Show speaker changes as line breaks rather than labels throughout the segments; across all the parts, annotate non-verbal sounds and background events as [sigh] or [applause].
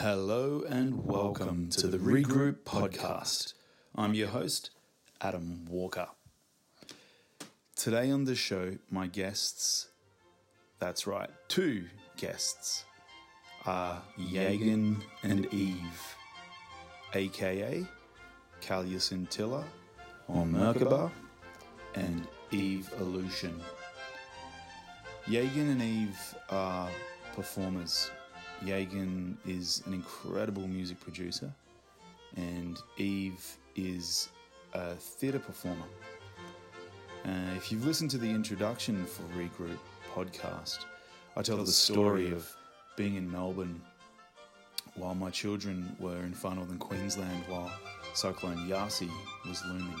Hello and welcome to the Regroup Podcast. I'm your host, Adam Walker. Today on the show, my guests, that's right, two guests, are Yagan and Eve, aka Kalya Scintilla or Merkaba and Eve Olution. Yagan and Eve are performers. Yagan is an incredible music producer, and Eve is a theatre performer. Uh, if you've listened to the introduction for Regroup podcast, I tell the story of being in Melbourne while my children were in far northern Queensland while Cyclone Yasi was looming.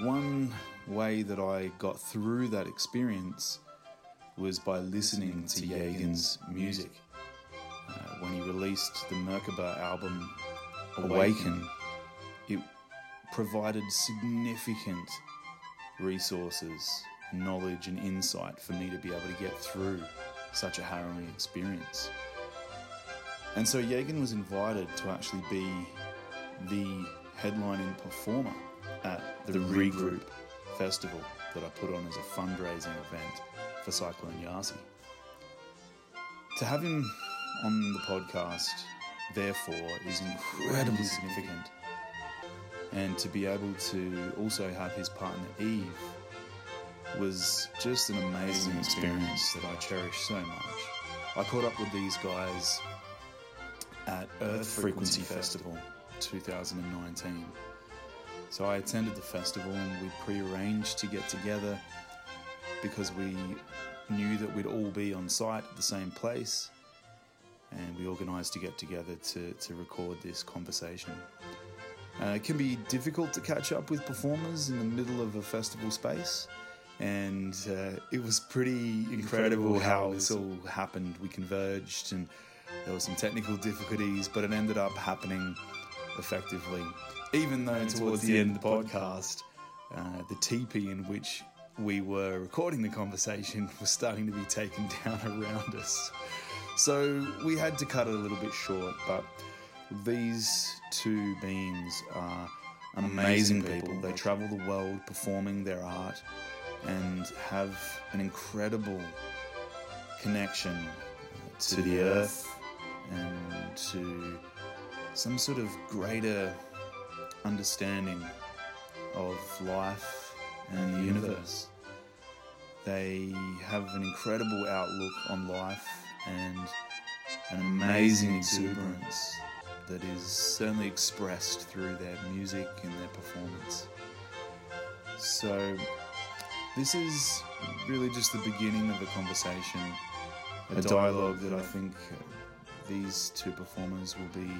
One way that I got through that experience was by listening to Yagan's music. Uh, when he released the Merkaba album Awaken, it provided significant resources, knowledge, and insight for me to be able to get through such a harrowing experience. And so Yagan was invited to actually be the headlining performer at the, the Regroup Festival that I put on as a fundraising event for Cyclone Yasi. To have him on the podcast, therefore, is incredibly significant. And to be able to also have his partner Eve was just an amazing experience that I cherish so much. I caught up with these guys at Earth Frequency Festival 2019. So I attended the festival and we pre-arranged to get together because we knew that we'd all be on site at the same place and we organised to get together to, to record this conversation. Uh, it can be difficult to catch up with performers in the middle of a festival space, and uh, it was pretty incredible how this all happened. We converged, and there were some technical difficulties, but it ended up happening effectively. Even though towards the end of the podcast, uh, the teepee in which we were recording the conversation [laughs] was starting to be taken [laughs] down around us. So we had to cut it a little bit short, but these two beings are amazing people. They travel the world performing their art and have an incredible connection to the earth and to some sort of greater understanding of life and the universe. They have an incredible outlook on life and an amazing exuberance that is certainly expressed through their music and their performance. So, this is really just the beginning of a conversation, a dialogue that I think these two performers will be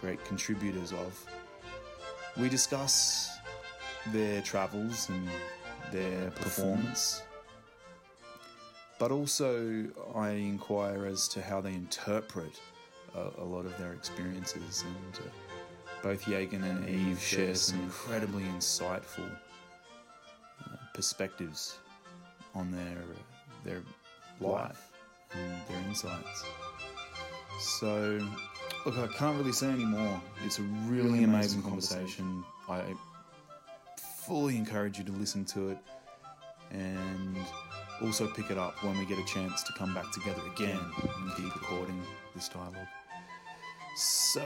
great contributors of. We discuss their travels and their performance but also I inquire as to how they interpret a, a lot of their experiences. And uh, both Yagan and Eve share some incredibly insightful uh, perspectives on their their life and their insights. So, look, I can't really say any more. It's a really amazing conversation. I fully encourage you to listen to it and also pick it up when we get a chance to come back together again and keep recording this dialogue. So,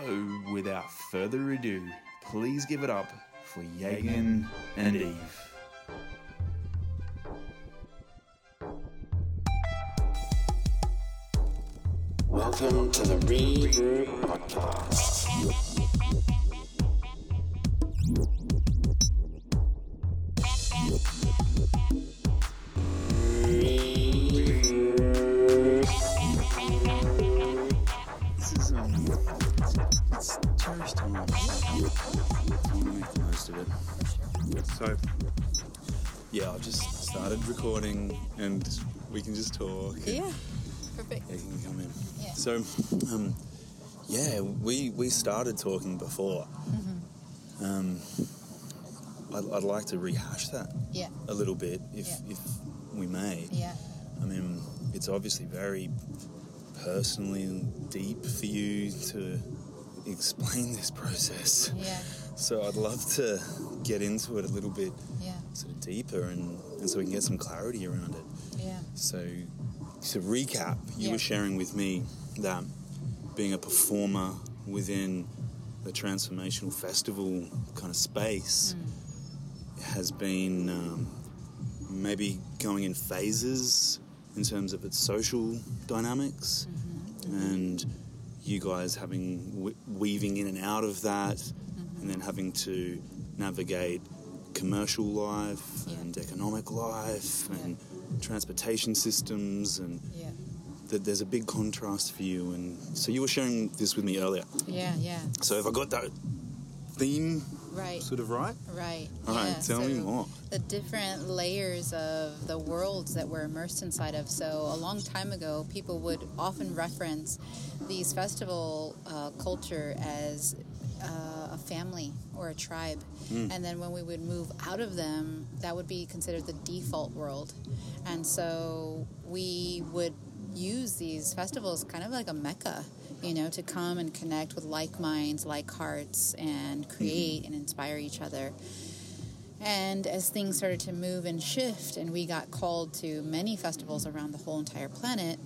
without further ado, please give it up for Yagan and Eve.
Welcome to the Regroup Podcast.
It's cherished time. I make the most of it. So, yeah, I've just started recording, and we can just talk.
Yeah, perfect.
Yeah, you can come in.
Yeah.
So, um, yeah, we we started talking before.
Mm-hmm.
Um, I'd, I'd like to rehash that
Yeah,
a little bit, if
Yeah.
if we may.
yeah,
I mean, it's obviously very personally and deep for you to explain this process.
Yeah.
So I'd love to get into it a little bit
Yeah.
sort of deeper and, and so we can get some clarity around it.
Yeah.
So to recap, you
Yeah.
were sharing with me that being a performer within the transformational festival kind of space has been um, maybe going in phases in terms of its social dynamics and you guys having weaving in and out of that mm-hmm. and then having to navigate commercial life
Yeah.
and economic life and transportation systems and
Yeah.
that there's a big contrast for you and so you were sharing this with me earlier
Yeah. Yeah.
so if i got that theme
Right.
sort of right
Right.
all right
yeah.
tell me more
The different layers of the worlds that we're immersed inside of. So, a long time ago, people would often reference these festival uh, culture as uh, a family or a tribe. And then when we would move out of them, that would be considered the default world. And so we would use these festivals kind of like a mecca, you know, to come and connect with like minds, like hearts, and create and inspire each other. And as things started to move and shift, and we got called to many festivals around the whole entire planet,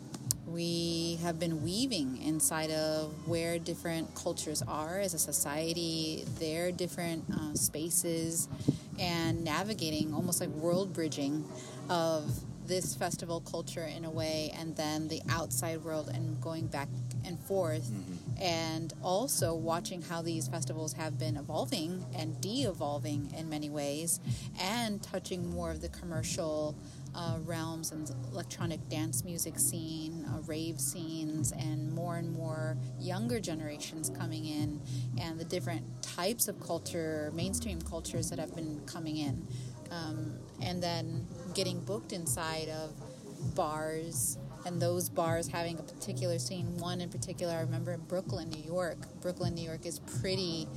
we have been weaving inside of where different cultures are as a society, their different uh, spaces, and navigating almost like world bridging of this festival culture in a way, and then the outside world, and going back and forth, mm-hmm. and also watching how these festivals have been evolving and de evolving in many ways, and touching more of the commercial uh, realms and electronic dance music scene, uh, rave scenes, and more and more younger generations coming in, and the different types of culture, mainstream cultures that have been coming in. Um, and then getting booked inside of bars and those bars having a particular scene. One in particular, I remember in Brooklyn, New York. Brooklyn, New York is pretty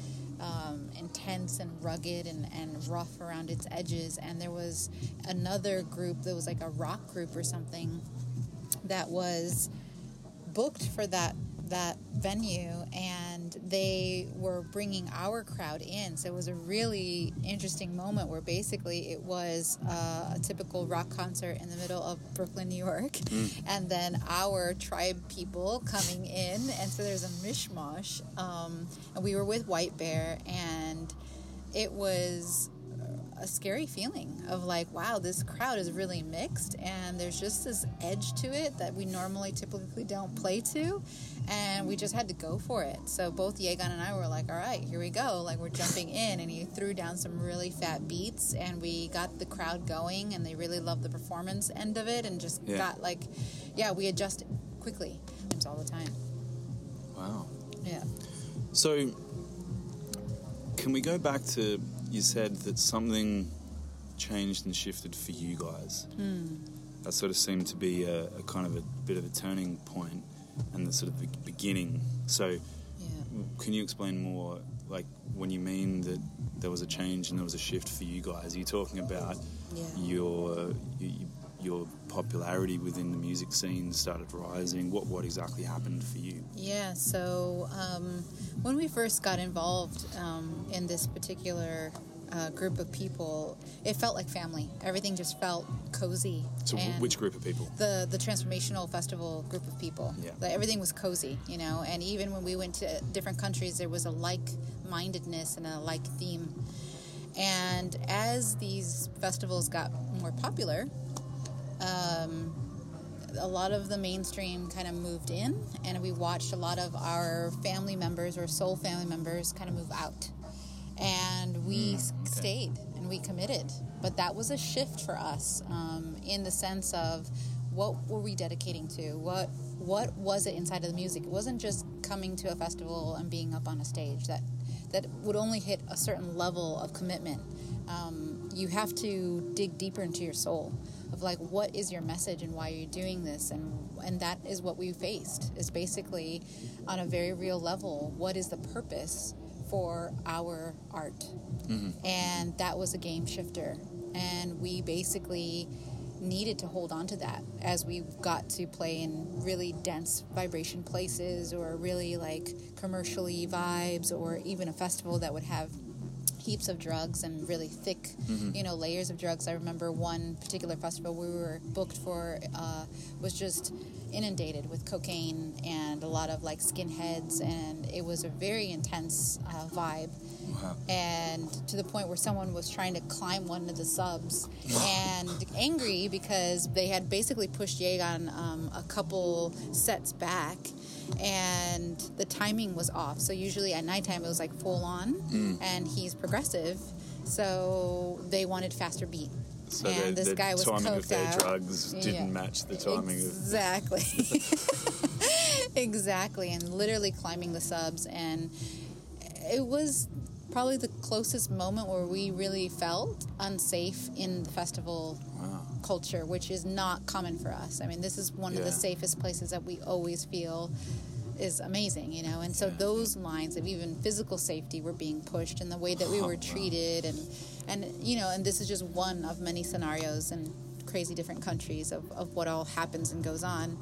um, intense and rugged and, and rough around its edges. And there was another group that was like a rock group or something that was booked for that that venue and they were bringing our crowd in. So it was a really interesting moment where basically it was uh, a typical rock concert in the middle of brooklyn new york and then our tribe people coming in and so there's a mishmash um, and we were with white bear and it was a scary feeling of like, wow, this crowd is really mixed, and there's just this edge to it that we normally typically don't play to, and we just had to go for it. So both Yagan and I were like, all right, here we go. Like we're jumping in, and he threw down some really fat beats, and we got the crowd going, and they really loved the performance end of it, and just
Yeah.
got like, yeah, we adjust quickly. All the time.
wow
Yeah.
So, can we go back to you said that something changed and shifted for you guys? Hmm. That sort of seemed to be a, a kind of a bit of a turning point and the sort of be- beginning. So,
Yeah.
can you explain more, like when you mean that there was a change and there was a shift for you guys? Are you talking about
Yeah.
your you, your popularity within the music scene started rising? What what exactly happened for you?
Yeah, so um, when we first got involved um, in this particular uh, group of people, it felt like family. Everything just felt cozy.
So, which group of people?
The the transformational festival group of people.
Yeah.
Like, everything was cozy, you know. And even when we went to different countries, there was a like mindedness and a like theme. And as these festivals got more popular, um, a lot of the mainstream kind of moved in, and we watched a lot of our family members or soul family members kind of move out. And we s stayed and we committed. But that was a shift for us um, in the sense of what were we dedicating to? What what was it inside of the music? It wasn't just coming to a festival and being up on a stage. That that would only hit a certain level of commitment. Um, you have to dig deeper into your soul of like what is your message and why are you're doing this? And and that is what we faced is basically on a very real level what is the purpose for our art? Mm-hmm. And that was a game shifter. And we basically needed to hold on to that as we got to play in really dense vibration places or really like commercially vibes or even a festival that would have heaps of drugs and really thick you know layers of drugs. I remember one particular festival we were booked for uh, was just inundated with cocaine and a lot of like skinheads and it was a very intense uh, vibe. And to the point where someone was trying to climb one of the subs and angry because they had basically pushed Yagan um, a couple sets back and the timing was off. So usually at nighttime it was like full on mm. and he's progressive. So they wanted faster beat.
So
and
the,
this
the
guy was
timing of their
out.
drugs didn't
Yeah.
match the timing of.
exactly [laughs] [laughs] exactly and literally climbing the subs and it was probably the closest moment where we really felt unsafe in the festival culture which is not common for us. I mean this is one of the safest places that we always feel is amazing you know? And so
Yeah.
those lines of even physical safety were being pushed and the way that we
Oh,
were treated and and you know and this is just one of many scenarios in crazy different countries of, of what all happens and goes on.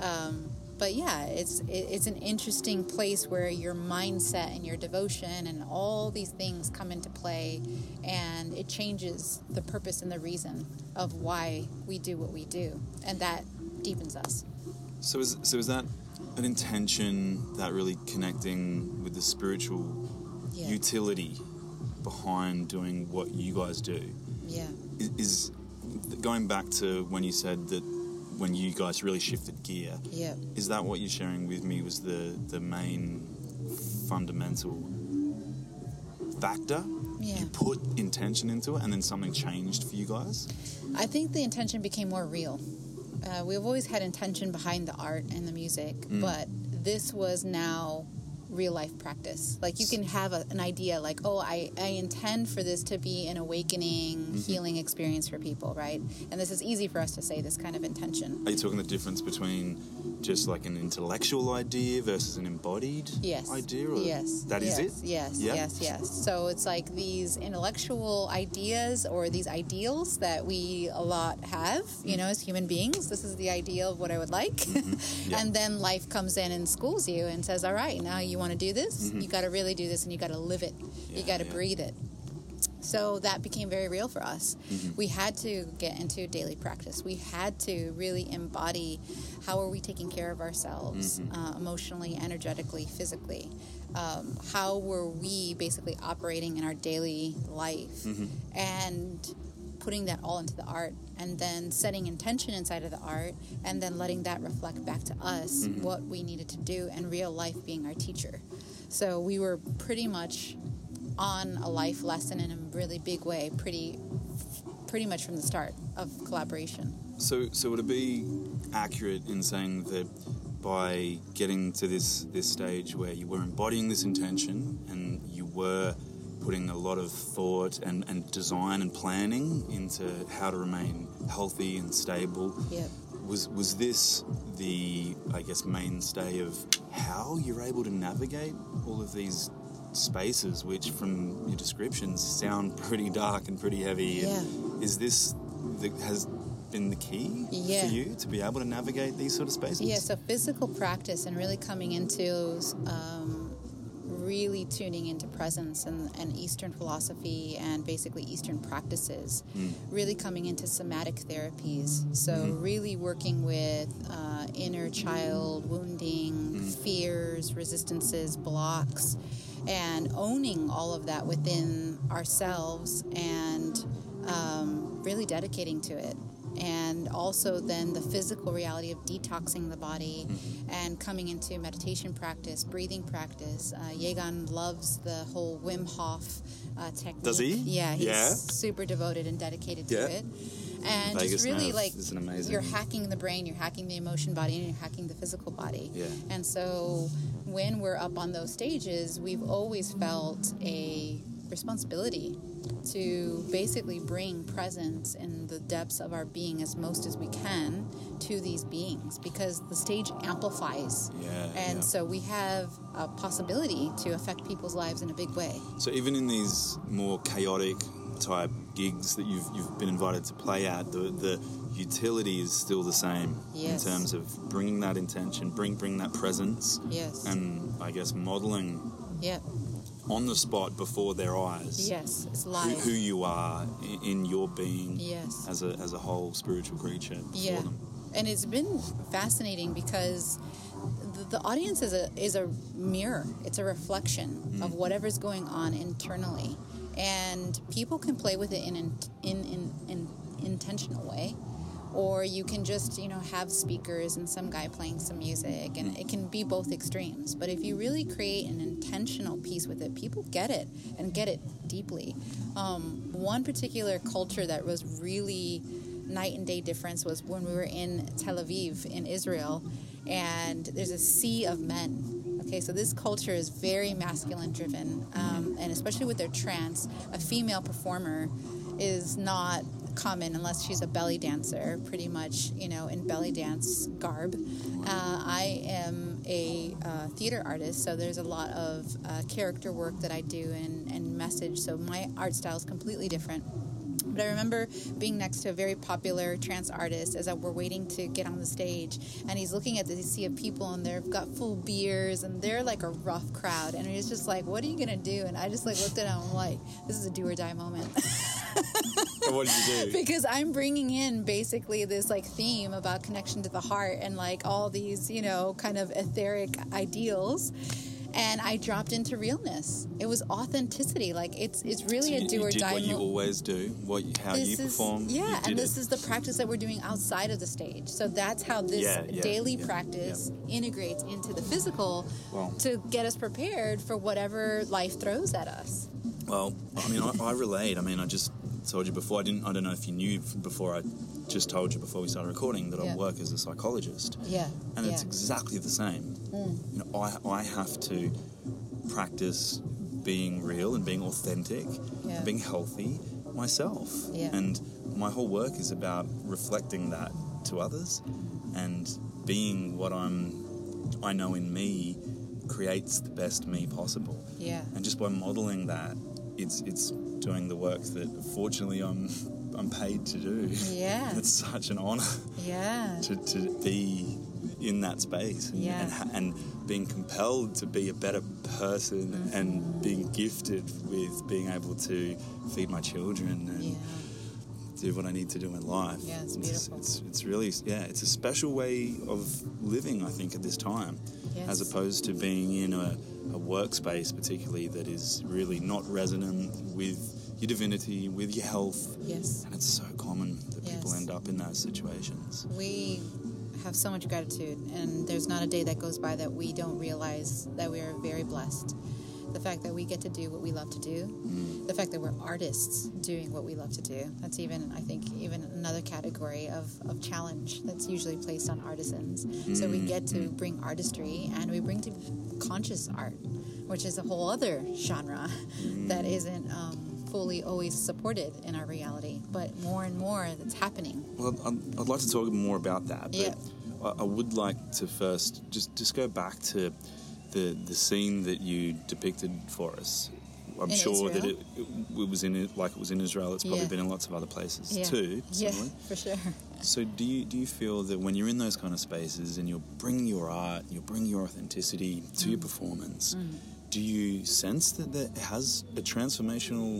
Um, but yeah it's it's an interesting place where your mindset and your devotion and all these things come into play and it changes the purpose and the reason of why we do what we do and that deepens us
So is so is that an intention that really connecting with the spiritual
Yeah.
utility behind doing what you guys do?
yeah
Is, is going back to when you said that when you guys really shifted gear?
yeah
Is that what you're sharing with me was the the main fundamental factor?
Yeah.
You put intention into it, and then something changed for you guys.
I think the intention became more real. Uh, we've always had intention behind the art and the music, but this was now real life practice. Like you can have a, an idea, like, oh, I, I intend for this to be an awakening, mm-hmm. healing experience for people, right? And this is easy for us to say this kind of intention.
Are you talking the difference between just like an intellectual idea versus an embodied
Yes.
idea? Or
yes.
That is
yes,
it?
Yes.
Yeah?
Yes. Yes. So it's like these intellectual ideas or these ideals that we a lot have, you know, as human beings. This is the ideal of what I would like.
Mm-hmm. [laughs] Yeah.
and then life comes in and schools you and says, all right, now you want to do this? You got to really do this and you got to live it. you
Mm-hmm.
Got to
yeah.
breathe it. So that became very real for us.
Mm-hmm.
We had to get into daily practice. We had to really embody how are we taking care of ourselves
Mm-hmm.
uh, emotionally, energetically, physically. Um, how were we basically operating in our daily life
Mm-hmm.
and putting that all into the art and then setting intention inside of the art and then letting that reflect back to us
Mm-hmm.
what we needed to do and real life being our teacher. So we were pretty much on a life lesson in a really big way, pretty pretty much from the start of collaboration.
So, so would it be accurate in saying that by getting to this this stage where you were embodying this intention and you were putting a lot of thought and, and design and planning into how to remain healthy and stable,
Yep.
was was this the I guess mainstay of how you're able to navigate all of these spaces, which from your descriptions sound pretty dark and pretty heavy? And Is this the, has been the key
Yeah.
for you to be able to navigate these sort of spaces?
Yeah, so physical practice and really coming into um, really tuning into presence and, and Eastern philosophy and basically Eastern practices, really coming into somatic therapies. So, really working with uh, inner child wounding, fears, resistances, blocks, and owning all of that within ourselves and um, really dedicating to it and also then the physical reality of detoxing the body and coming into meditation practice, breathing practice. Uh, Yagan loves the whole Wim Hof uh, technique.
Does he?
Yeah, he's
Yeah.
super devoted and dedicated
Yeah.
to it. And
Vagus
just really like
an amazing-
you're hacking the brain, you're hacking the emotion body, and you're hacking the physical body.
Yeah.
And so when we're up on those stages, we've always felt a responsibility to basically bring presence in the depths of our being as most as we can to these beings because the stage amplifies.
Yeah,
And
yeah.
so we have a possibility to affect people's lives in a big way.
So even in these more chaotic type gigs that you've you've been invited to play at, the the utility is still the same
Yes.
in terms of bringing that intention, bring bring that presence,
Yes.
and I guess modeling
yeah.
on the spot before their eyes.
Yes. It's
Who, who you are in, in your being
Yes.
as a as a whole spiritual creature before
yeah
them.
and it's been fascinating because the, the audience is a is a mirror it's a reflection mm. of whatever's going on internally and people can play with it in an in, in, in intentional way or you can just you know have speakers and some guy playing some music and it can be both extremes. But if you really create an intentional piece with it people get it and get it deeply. Um, one particular culture that was really night and day difference was when we were in tel aviv in israel and there's a sea of men. Okay so this culture is very masculine driven um, and especially with their trance a female performer is not common unless she's a belly dancer, pretty much, you know, in belly dance garb. Uh, I am a uh, theater artist, so there's a lot of uh, character work that I do and, and message, so my art style is completely different. But I remember being next to a very popular trance artist as I, we're waiting to get on the stage, and he's looking at the sea of people, and they've got full beers, and they're like a rough crowd, and he's just like, "What are you gonna do?" And I just like looked at him, I'm like, "This is a do or die moment."
what did you do? [laughs]
because I'm bringing in basically this like theme about connection to the heart and like all these, you know, kind of etheric ideals. And I dropped into realness. It was authenticity. Like it's it's really
So
a
you,
do
you
or
did
die
what you always do, what you- how you
this is
perform.
yeah,
did
and this
it.
is the practice that we're doing outside of the stage. So that's how this
Yeah, yeah,
daily
yeah,
practice integrates into the physical
Wow.
to get us prepared for whatever life throws at us.
Well, I mean, I, I relate. I mean, I just told you before. I didn't. I don't know if you knew before. I just told you before we started recording that
Yeah.
I work as a psychologist,
Yeah,
and it's exactly the same.
Mm.
You know, I I have to practice being real and being authentic,
Yeah.
and being healthy myself.
Yeah.
And my whole work is about reflecting that to others, and being what I'm. I know in me creates the best me possible
Yeah.
and just by modeling that it's it's doing the work that fortunately I'm I'm paid to do
Yeah. [laughs]
it's such an honor
Yeah.
to, to be in that space and,
Yeah.
and, and being compelled to be a better person
Mm-hmm.
and being gifted with being able to feed my children and
Yeah.
do what I need to do in life
Yeah, it's beautiful.
it's, it's really yeah it's a special way of living I think at this time
Yes.
as opposed to being in a, a workspace particularly that is really not resonant with your divinity with your health
Yes.
and it's so common that people end up in those situations
We have so much gratitude, and there's not a day that goes by that we don't realize that we are very blessed. The fact that we get to do what we love to do,
Mm.
the fact that we're artists doing what we love to do. That's even, I think, even another category of, of challenge that's usually placed on artisans. So
Mm.
we get to bring artistry and we bring to conscious art, which is a whole other genre [laughs]
Mm.
that isn't um, fully always supported in our reality, but more and more that's happening.
well I'd, I'd like to talk more about that but. I, I would like to first just just go back to the the scene that you depicted for us I'm
In
sure that it, it, it was in it like it was in Israel. It's probably
Yeah.
been in lots of other places
Yeah.
too.
Yeah, [laughs] for sure.
So do you do you feel that when you're in those kind of spaces and you're bringing your art, you're bringing your authenticity to
Mm.
your performance, do you sense that that has a transformational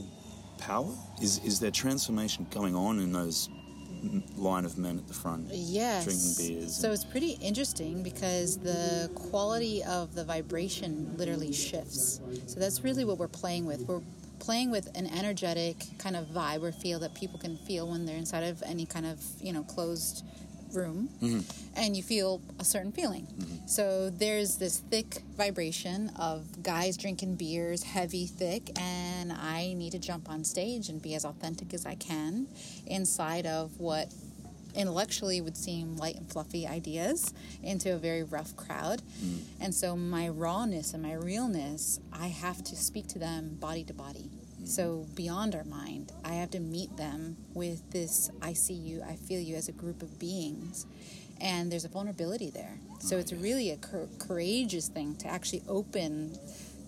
power? Is is there transformation going on in those line of men at the front?
Yes.
Drinking beers
So
and-
it's pretty interesting because the quality of the vibration literally shifts. So that's really what we're playing with. We're playing with an energetic kind of vibe or feel that people can feel when they're inside of any kind of, you know, closed room mm-hmm. and you feel a certain feeling. Mm-hmm. So there's this thick vibration of guys drinking beers, heavy, thick, and I need to jump on stage and be as authentic as I can inside of what intellectually would seem light and fluffy ideas into a very rough crowd. Mm-hmm. And so my rawness and my realness, I have to speak to them body to body. So beyond our mind, I have to meet them with this I see you, I feel you as a group of beings. And there's a vulnerability there. So oh, it's really a cour- courageous thing to actually open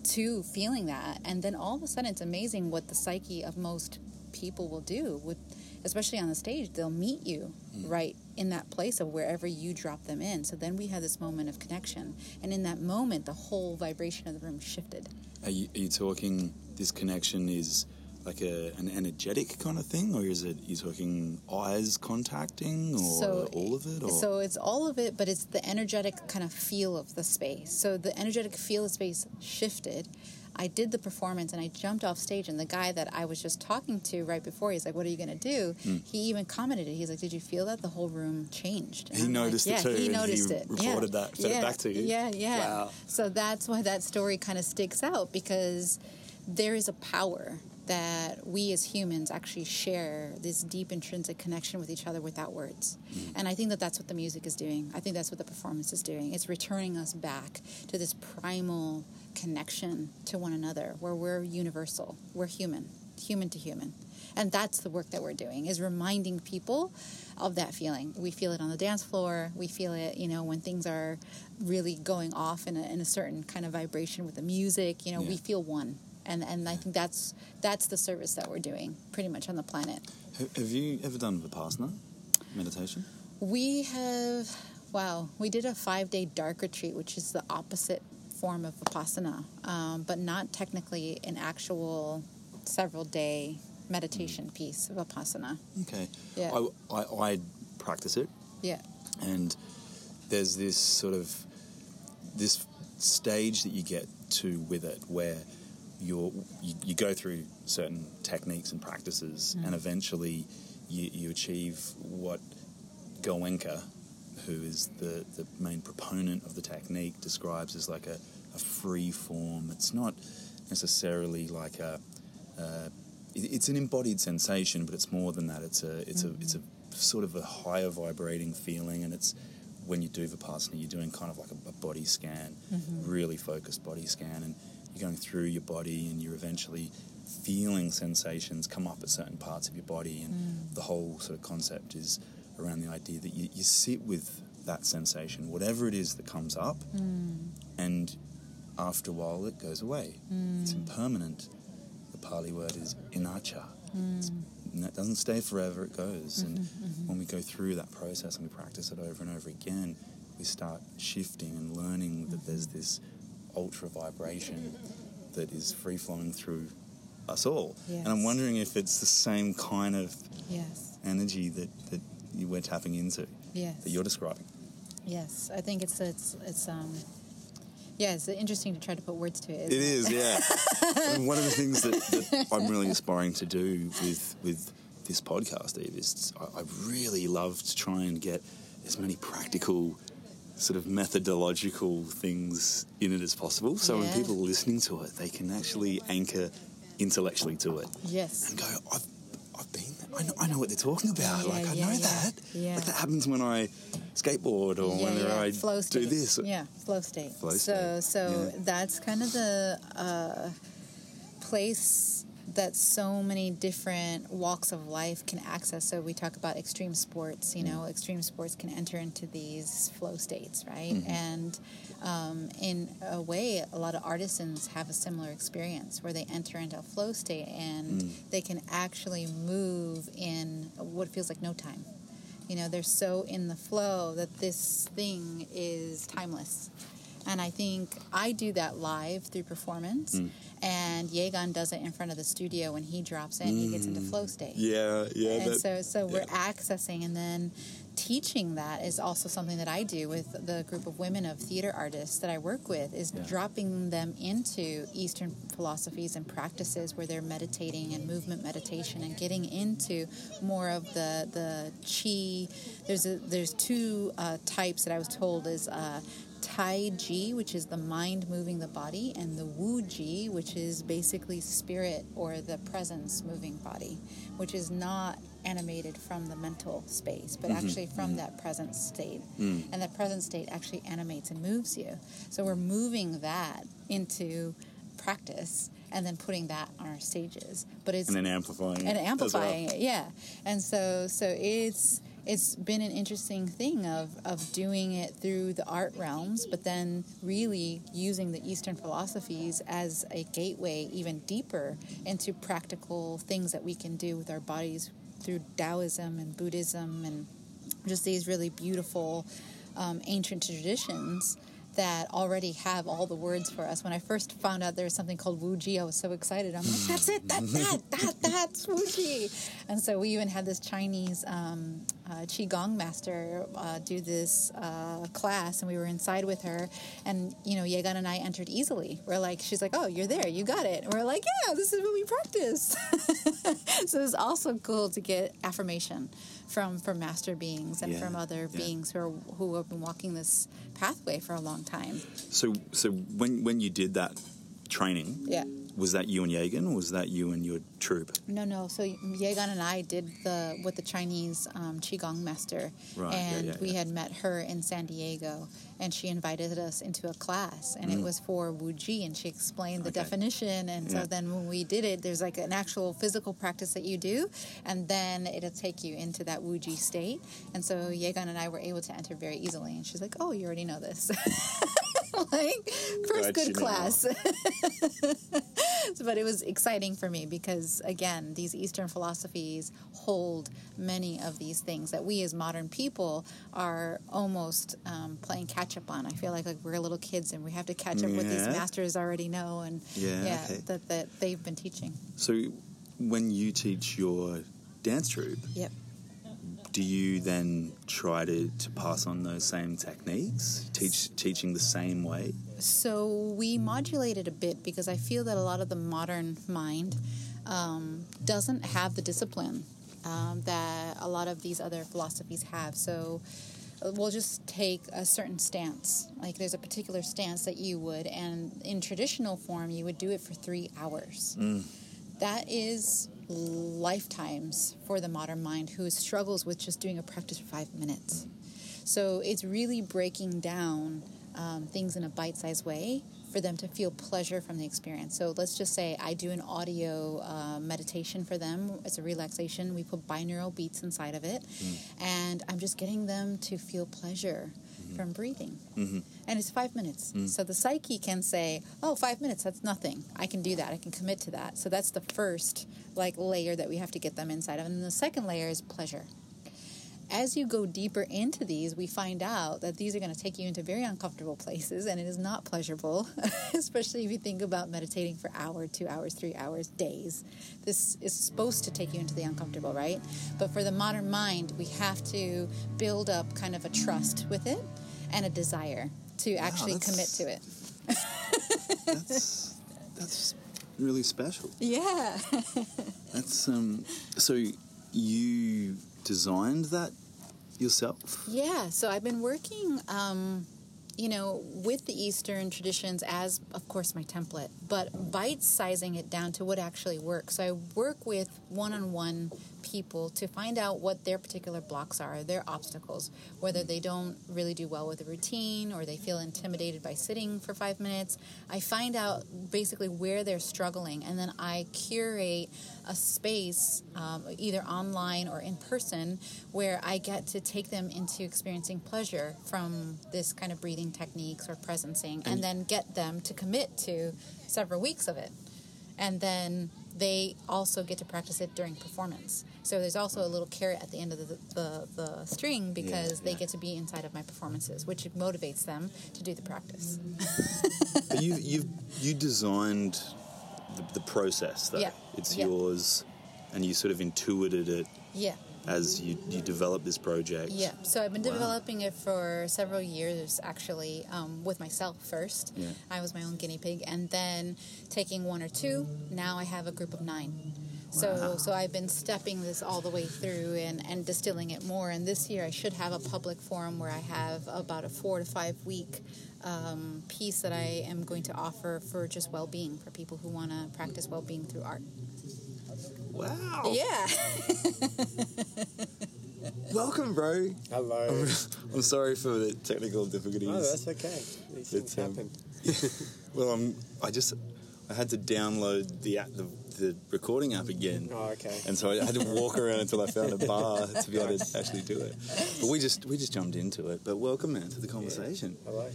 to feeling that. And then all of a sudden, it's amazing what the psyche of most people will do, with, especially on the stage. They'll meet you hmm. right in that place of wherever you drop them in. So then we had this moment of connection. And in that moment, the whole vibration of the room shifted.
Are you, are you talking this connection is like a, an energetic kind of thing, or is it You're talking eyes contacting, or all of it? Or?
So it's all of it, but it's the energetic kind of feel of the space. So the energetic feel of space shifted. I did the performance and I jumped off stage, and the guy that I was just talking to right before, he's like, "What are you going to do?" Hmm. He even commented it. He's like, "Did you feel that the whole room changed?" And
He
I'm like,
noticed it
yeah,
too,
He noticed it.
recorded
yeah.
that, fed it
yeah.
back to you?
Yeah, yeah.
Wow.
So that's why that story kind of sticks out because there is a power that we as humans actually share this deep intrinsic connection with each other without words. Mm. And I think that that's what the music is doing. I think that's what the performance is doing. It's returning us back to this primal connection to one another where we're universal, we're human, human to human. And that's the work that we're doing is reminding people of that feeling. We feel it on the dance floor. We feel it, you know, when things are really going off in a, in a certain kind of vibration with the music. You know, we feel one, and and I think that's that's the service that we're doing pretty much on the planet.
Have you ever done vipassana meditation?
We have, wow, we did a five day dark retreat, which is the opposite form of Vipassana, um, but not technically an actual several day meditation piece of Vipassana.
Okay.
Yeah.
I, I, I practice it,
Yeah.
and there's this sort of this stage that you get to with it where you, you go through certain techniques and practices and eventually you, you achieve what Goenka who is the, the main proponent of the technique describes as like a, a free form. It's not necessarily like a uh, it- it's an embodied sensation, but it's more than that. It's a it's a it's a sort of a higher vibrating feeling, and it's when you do vipassana, you're doing kind of like a, a body scan, really focused body scan, and you're going through your body, and you're eventually feeling sensations come up at certain parts of your body, and mm. the whole sort of concept is around the idea that you, you sit with that sensation, whatever it is that comes up, mm. and after a while it goes away. It's mm. impermanent. The Pali word is anicca. It's, and doesn't stay forever, it goes. and mm-hmm, mm-hmm. when we go through that process and we practice it over and over again, we start shifting and learning that there's this ultra vibration that is free flowing through us all. And I'm wondering if it's the same kind of
Yes.
energy that, that you were tapping into,
Yes.
that you're describing.
Yes. I think it's it's it's um. Yeah, it's interesting to try to put words to it.
It is, yeah. [laughs] I mean, one of the things that, that I'm really aspiring to do with with this podcast, Eve, is I, I really love to try and get as many practical, sort of methodological things in it as possible. So when people are listening to it, they can actually anchor intellectually to it
Yes.
and go, I've, I've been there. I know, I know what they're talking about.
Yeah,
like, I
yeah,
know
yeah.
that.
Yeah.
Like, that happens when I skateboard or
yeah,
when
yeah.
I
flow
do
state.
this.
Yeah, flow state.
Flow
so
state,
so
yeah.
that's kind of the uh, place that so many different walks of life can access. So we talk about extreme sports. You know, extreme sports can enter into these flow states, right?
Mm-hmm.
And um, in a way, a lot of artisans have a similar experience where they enter into a flow state and
Mm.
they can actually move in what feels like no time. You know, they're so in the flow that this thing is timeless. And I think I do that live through performance,
Mm.
and Yagan does it in front of the studio when he drops in. He gets into flow state.
Mm. Yeah, yeah.
and
that-
so, so we're
yeah.
accessing, and then teaching that is also something that I do with the group of women of theater artists that I work with. Is
Yeah.
dropping them into Eastern philosophies and practices where they're meditating and movement meditation and getting into more of the the chi. There's a, there's two uh, types that I was told is. Uh, Tai Chi, which is the mind moving the body, and the Wu Ji, which is basically spirit or the presence moving body, which is not animated from the mental space, but mm-hmm. actually from mm-hmm. that present state. Mm. And that present state actually animates and moves you. So we're moving that into practice and then putting that on our stages. But it's
and then amplifying
and amplifying
well.
it yeah and so so it's it's been an interesting thing of of doing it through the art realms but then really using the eastern philosophies as a gateway even deeper into practical things that we can do with our bodies through taoism and buddhism and just these really beautiful um, ancient traditions that already have all the words for us. When I first found out there was something called Wuji, I was so excited. I'm like, that's it, that, that, that, that's Wuji. And so we even had this Chinese um, uh, Qigong master uh, do this uh, class, and we were inside with her. And, you know, Yagan and I entered easily. We're like, she's like, oh, you're there, you got it. And we're like, yeah, this is what we practice. [laughs] so it's also cool to get affirmation from from master beings and
Yeah,
from other
yeah.
beings who are who have been walking this pathway for a long time.
So, so when when you did that training,
Yeah.
Was that you and or was that you and your troop?
No, no. So Yagan and I did the with the Chinese um, qigong master,
Right,
and
yeah,
we
yeah.
had met her in San Diego, and she invited us into a class, and it was for Wuji, and she explained the
Mm. Okay.
definition, and
Yeah.
so then when we did it, there's like an actual physical practice that you do, and then it'll take you into that Wuji state, and so Yagan and I were able to enter very easily, and she's like, "Oh, you already know this." [laughs] like first
Glad
good class [laughs] [laughs] but it was exciting for me because again these eastern philosophies hold many of these things that we as modern people are almost um, playing catch up on. I feel like like we're little kids and we have to catch up with these masters already know and
Yeah, okay.
that, that they've been teaching.
So, when you teach your dance troupe,
yep
do you then try to, to pass on those same techniques, teach teaching the same way?
So we modulate it a bit because I feel that a lot of the modern mind um, doesn't have the discipline um, that a lot of these other philosophies have. So uh, we'll just take a certain stance. Like there's a particular stance that you would, and in traditional form, you would do it for three hours. That is lifetimes for the modern mind who struggles with just doing a practice for five minutes. So it's really breaking down um, things in a bite sized way for them to feel pleasure from the experience. So let's just say I do an audio uh, meditation for them. It's a relaxation. We put binaural beats inside of it, and I'm just getting them to feel pleasure from breathing. Mm-hmm. And it's five minutes. Mm-hmm. So the psyche can say, oh, five minutes, that's nothing. I can do that. I can commit to that. So that's the first like layer that we have to get them inside of. And the second layer is pleasure as you go deeper into these, we find out that these are going to take you into very uncomfortable places, and it is not pleasurable, [laughs] especially if you think about meditating for hour, two hours, three hours, days. This is supposed to take you into the uncomfortable, right? But for the modern mind, we have to build up kind of a trust with it and a desire to actually commit to it.
That's that's really special.
Yeah. [laughs]
That's um. So you designed that yourself?
Yeah, so I've been working, um, you know, with the Eastern traditions as, of course, my template, but bite sizing it down to what actually works. So I work with one on one people to find out what their particular blocks are, their obstacles, whether they don't really do well with a routine or they feel intimidated by sitting for five minutes. I find out basically where they're struggling, and then I curate a space, um, either online or in person, where I get to take them into experiencing pleasure from this kind of breathing techniques or presencing, and then get them to commit to several weeks of it. And then they also get to practice it during performance. So there's also a little carrot at the end of the, the, the string because they
yeah.
get to be inside of my performances, which motivates them to do the practice. [laughs]
But you you you designed the, the process though.
Yeah.
It's
Yeah.
yours, and you sort of intuited it
Yeah.
As you you developed this project.
Yeah, so I've been
Wow.
developing it for several years actually, um, with myself first.
Yeah.
I was my own guinea pig, and then taking one or two. Now I have a group of nine. So, so I've been stepping this all the way through and, and distilling it more. And this year I should have a public forum where I have about a four to five week um, piece that I am going to offer for just well being for people who want to practice well being through art.
Wow.
Yeah. [laughs]
Welcome, bro.
Hello. [laughs]
I'm sorry for the technical difficulties.
Oh, that's okay. These things
It's, um,
happen. [laughs]
well, I'm. I just. I had to download the app, the, the recording app again.
Oh, okay.
And so I had to walk around until I found a bar to be able to actually do it. But we just we just jumped into it. But welcome, man, to the conversation.
Hello.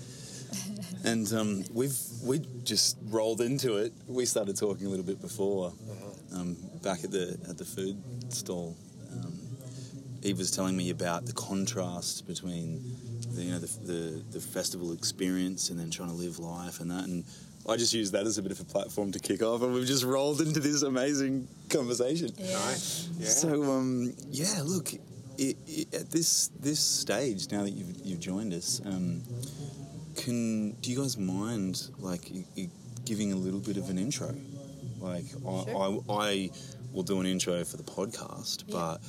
[laughs]
And um, we've we just rolled into it. We started talking a little bit before,
Uh-huh.
um, back at the at the food stall. Um, Eve was telling me about the contrast between the, you know the, the the festival experience and then trying to live life and that. And I just used that as a bit of a platform to kick off, and we've just rolled into this amazing conversation.
Nice. Yeah.
So um, yeah, look, i i at this this stage now that you've, you've joined us, um, can do you guys mind like i- i- giving a little bit of an intro? Like I,
Sure.
I, I will do an intro for the podcast,
Yeah.
but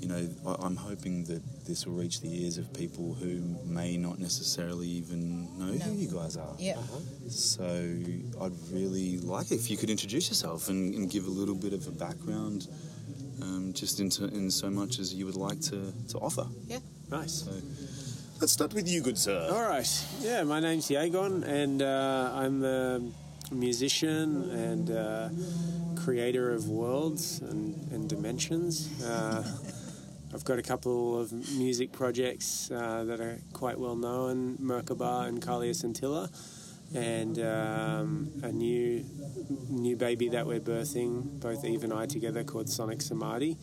you know I, I'm hoping that this will reach the ears of people who may not necessarily even know
No.
who you guys are.
Yeah.
So I'd really like it if you could introduce yourself and, and give a little bit of a background, um, just into in so much as you would like to, to offer.
Yeah.
Nice.
So let's start with you, good sir.
All right. Yeah, my name's Yagan, and uh, I'm a musician and uh, creator of worlds and, and dimensions. Uh, I've got a couple of music projects uh, that are quite well known Merkaba and Kalya Scintilla, and um, a new new baby that we're birthing, both Eve and I together, called Sonic Samadhi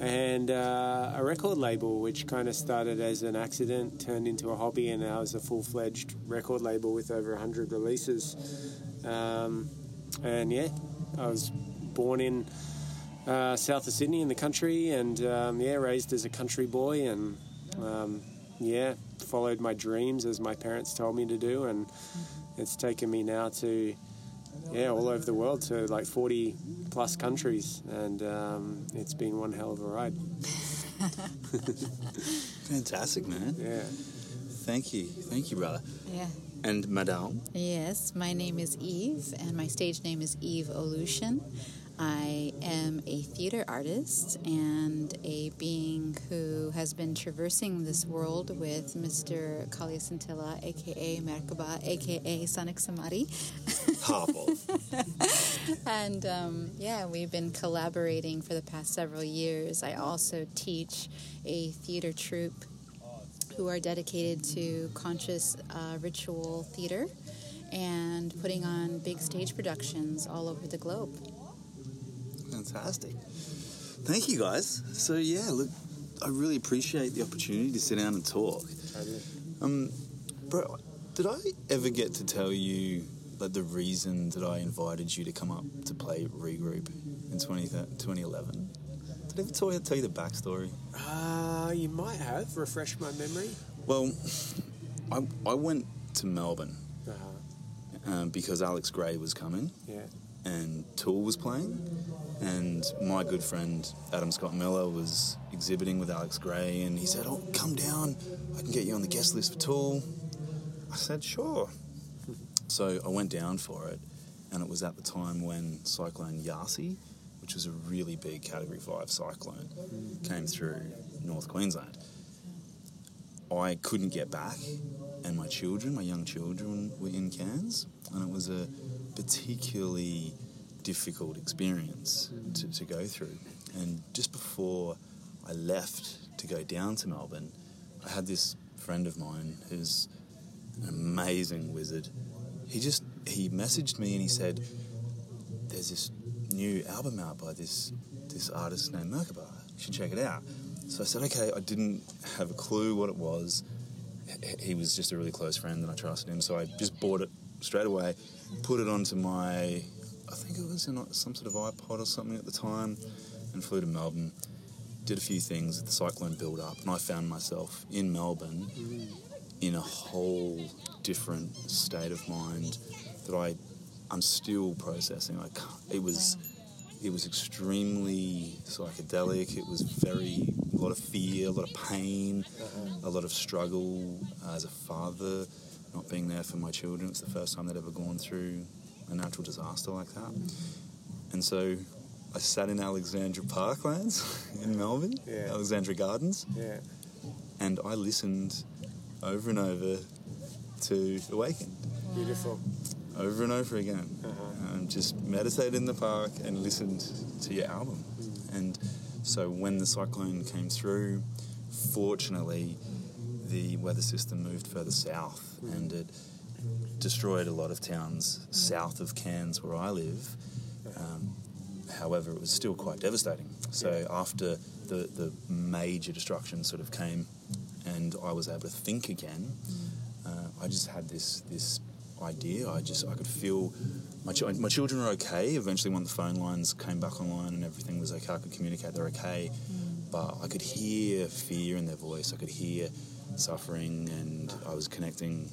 and uh, a record label which kind of started as an accident turned into a hobby and now is a full-fledged record label with over 100 releases. Um, and yeah i was born in uh, south of sydney in the country and um, yeah raised as a country boy and um, yeah followed my dreams as my parents told me to do and it's taken me now to yeah, all over the world to like 40 plus countries, and um, it's been one hell of a ride. [laughs]
Fantastic, man.
Yeah.
Thank you, thank you, brother.
Yeah.
And Madame.
Yes, my name is Eve, and my stage name is Eve Olution. I am a theater artist and a being who has been traversing this world with Mr. Kalya Scintilla, aka Merkaba, aka Sonic Samadhi. [laughs] And um, yeah, we've been collaborating for the past several years. I also teach a theater troupe who are dedicated to conscious uh, ritual theater and putting on big stage productions all over the globe.
Fantastic. Thank you, guys. So yeah, look, I really appreciate the opportunity to sit down and talk. Um, bro, did I ever get to tell you like the reason that I invited you to come up to play Regroup in 20, 2011? Did I ever tell you, tell you the backstory?
Uh, you might have. Refresh my memory.
Well, I, I went to Melbourne
Uh-huh.
um, because Alex Grey was coming
Yeah.
and Tool was playing, and my good friend Adam Scott Miller was exhibiting with Alex Grey, and he said, "Oh, come down, I can get you on the guest list for Tool." I said, "Sure." So I went down for it, and it was at the time when Cyclone Yasi, which was a really big Category Five cyclone, came through North Queensland. I couldn't get back, and my children, my young children, were in Cairns, and it was a particularly difficult experience to, to go through. And just before I left to go down to Melbourne, I had this friend of mine who's an amazing wizard. He just he messaged me and he said, "There's this new album out by this this artist named Merkaba. You should check it out." So I said, "Okay." I didn't have a clue what it was. He was just a really close friend, and I trusted him, so I just bought it straight away, put it onto my, I think it was in some sort of iPod or something at the time, and flew to Melbourne. Did a few things. The cyclone build up, and I found myself in Melbourne mm. in a whole different state of mind that I I'm still processing. I it was it was extremely psychedelic. It was very a lot of fear, a lot of pain, uh-huh. a lot of struggle uh, as a father, not being there for my children. It's the first time they'd ever gone through a natural disaster like that, and so. I sat in Alexandra Parklands [laughs] in Melbourne,
Yeah.
Alexandra Gardens,
Yeah.
and I listened over and over to Awaken.
Beautiful.
over and over again. Uh-huh. Um, just meditated in the park and listened to your album. Hmm. And so when the cyclone came through, fortunately, the weather system moved further south hmm. and it destroyed a lot of towns south of Cairns, where I live. Um, however, it was still quite devastating. So after the, the major destruction sort of came, and I was able to think again, uh, I just had this this idea. I just I could feel my ch- my children were okay. Eventually, when the phone lines came back online and everything was okay, I could communicate they're okay. But I could hear fear in their voice. I could hear suffering, and I was connecting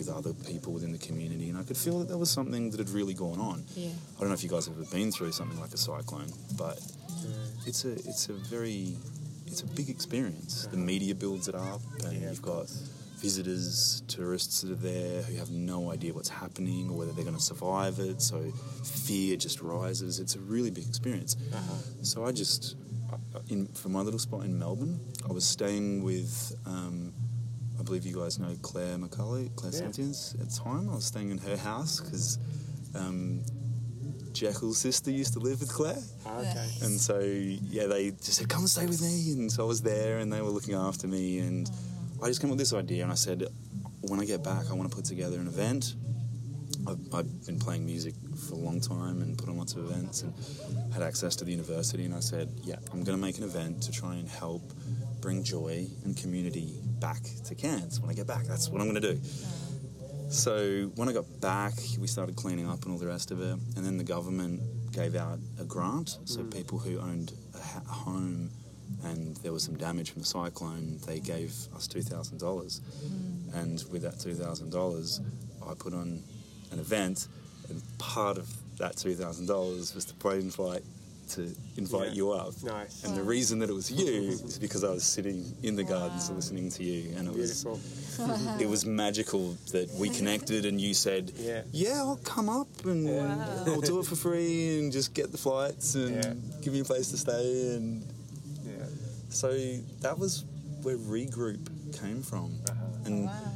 with other people within the community, and I could feel that there was something that had really gone on.
Yeah.
I don't know if you guys have ever been through something like a cyclone, but it's a it's a very it's a big experience. The media builds it up, and
Yeah,
you've got visitors, tourists that are there who have no idea what's happening or whether they're going to survive it. So fear just rises. It's a really big experience. So I just, in for my little spot in Melbourne, I was staying with. Um, I believe you guys know Claire McCulley, Claire
Yeah.
Sentience at the time. I was staying in her house because um, Jekyll's sister used to live with Claire.
Okay.
And so, yeah, they just said, come and stay with me. And so I was there and they were looking after me. And I just came up with this idea and I said, when I get back, I want to put together an event. I've, I've been playing music for a long time and put on lots of events and had access to the university. And I said, yeah, I'm going to make an event to try and help bring joy and community back to Cairns when I get back. That's what I'm going to do. So when I got back, we started cleaning up and all the rest of it, and then the government gave out a grant. So mm. people who owned a ha- home and there was some damage from the cyclone, they gave us two thousand dollars, mm. and with that two thousand dollars, I put on an event, and part of that two thousand dollars was the plane flight to invite
Yeah.
you up.
Nice.
And the reason that it was you is because I was sitting in the gardens listening to you, and it was
Beautiful. [laughs]
it was magical that we connected and you said,
Yeah.
yeah I'll come up and
Yeah.
I'll do it for free and just get the flights and
Yeah.
give you a place to stay." And
Yeah.
so that was where regroup came from, uh-huh. and
Wow.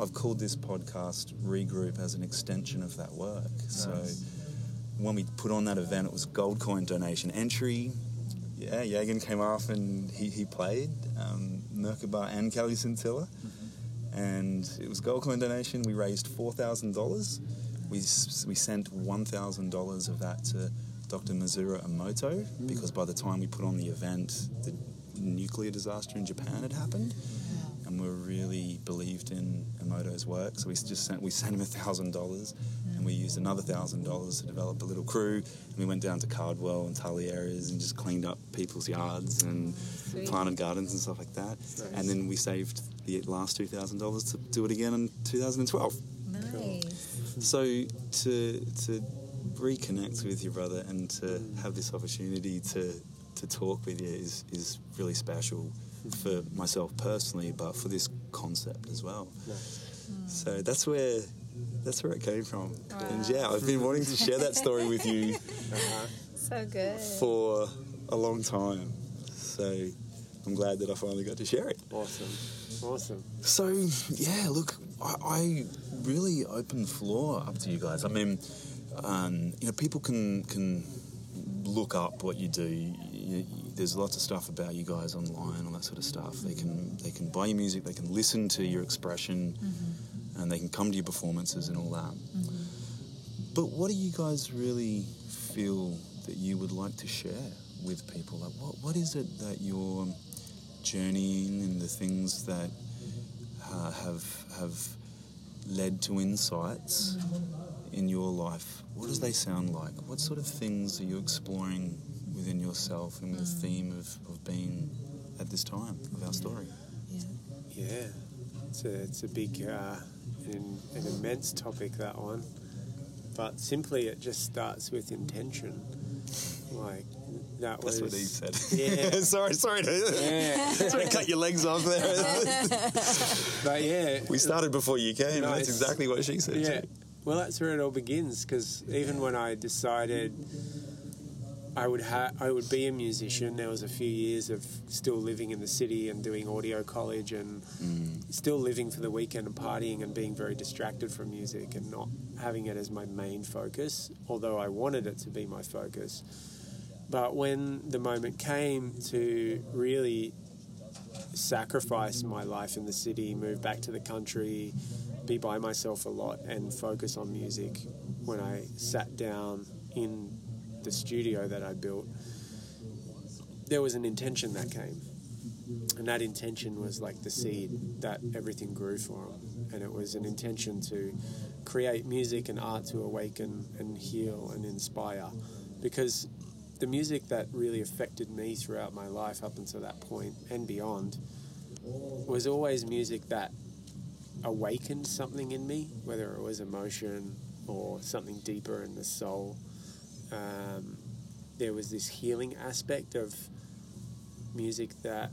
I've called this podcast Regroup as an extension of that work. So when we put on that event, it was gold coin donation entry. Yeah, Yagan came off and he, he played um, Merkaba and Kalya Scintilla. Mm-hmm. And it was gold coin donation. We raised $4,000. We, we sent $1,000 of that to Dr. Masaru Emoto mm. because by the time we put on the event, the nuclear disaster in Japan had happened mm-hmm. and we really believed in Emoto's work. So we just sent we sent him a thousand dollars, and we used another thousand dollars to develop a little crew. And we went down to Cardwell and Tully areas and just cleaned up people's yards and
Sweet.
planted gardens and stuff like that. And then we saved the last two thousand dollars to do it again in 2012.
Nice.
So to to reconnect with your brother and to have this opportunity to to talk with you is is really special for myself personally, but for this concept as well. So that's where that's where it came from. And yeah, I've been wanting to share that story with you [laughs]
So good.
for a long time. So I'm glad that I finally got to share it.
Awesome. Awesome.
So yeah, look, I, I really open the floor up to you guys. I mean, um, you know, people can can look up what you do. You, you, there's lots of stuff about you guys online, all that sort of stuff. They can they can buy your music, they can listen to your expression, and they can come to your performances and all that. But what do you guys really feel that you would like to share with people? Like, what what is it that you're journeying and the things that uh, have have led to insights in your life? What does they sound like? What sort of things are you exploring within yourself and with the theme of, of being at this time of our story?
Yeah, it's a, it's a big, uh, an, an immense topic, that one. But simply, it just starts with intention. Like, that
That's
was.
what he said. [laughs]
Yeah. [laughs]
sorry, sorry to,
Yeah. [laughs]
sorry to cut your legs off there.
But yeah.
we started before you came.
No,
That's exactly what she said.
Yeah.
too.
Well, that's where it all begins because even when I decided I would ha- I would be a musician. There was a few years of still living in the city and doing audio college and mm. still living for the weekend and partying and being very distracted from music and not having it as my main focus, although I wanted it to be my focus. But when the moment came to really sacrifice my life in the city, move back to the country, be by myself a lot, and focus on music, when I sat down in the studio that I built, there was an intention that came. And that intention was like the seed that everything grew from. And it was an intention to create music and art to awaken and heal and inspire. Because the music that really affected me throughout my life up until that point and beyond was always music that awakened something in me, whether it was emotion or something deeper in the soul. Um, there was this healing aspect of music that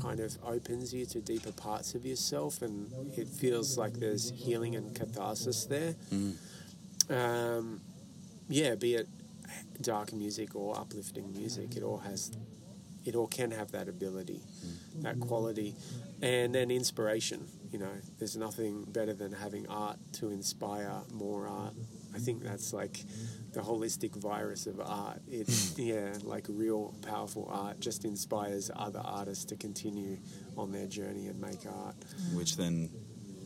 kind of opens you to deeper parts of yourself, and it feels like there's healing and catharsis there. Um, yeah, be it dark music or uplifting music, it all has, it all can have that ability, that quality, and then inspiration. You know, there's nothing better than having art to inspire more art. I think that's like the holistic virus of art. It, hmm. yeah, like real powerful art just inspires other artists to continue on their journey and make art.
which then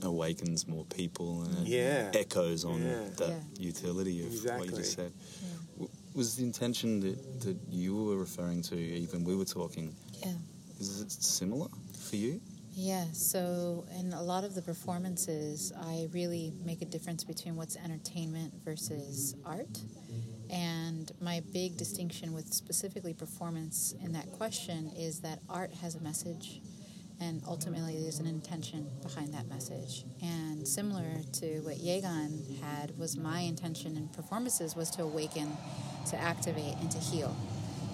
awakens more people and
Yeah.
echoes on
Yeah.
that
Yeah.
utility of what you just said. W- Was the intention that, that you were referring to, even we were talking,
Yeah.
is it similar for you?
Yeah, so in a lot of the performances, I really make a difference between what's entertainment versus art. And my big distinction with specifically performance in that question is that art has a message, and ultimately there's an intention behind that message. And similar to what Yagan had, was my intention in performances was to awaken, to activate, and to heal.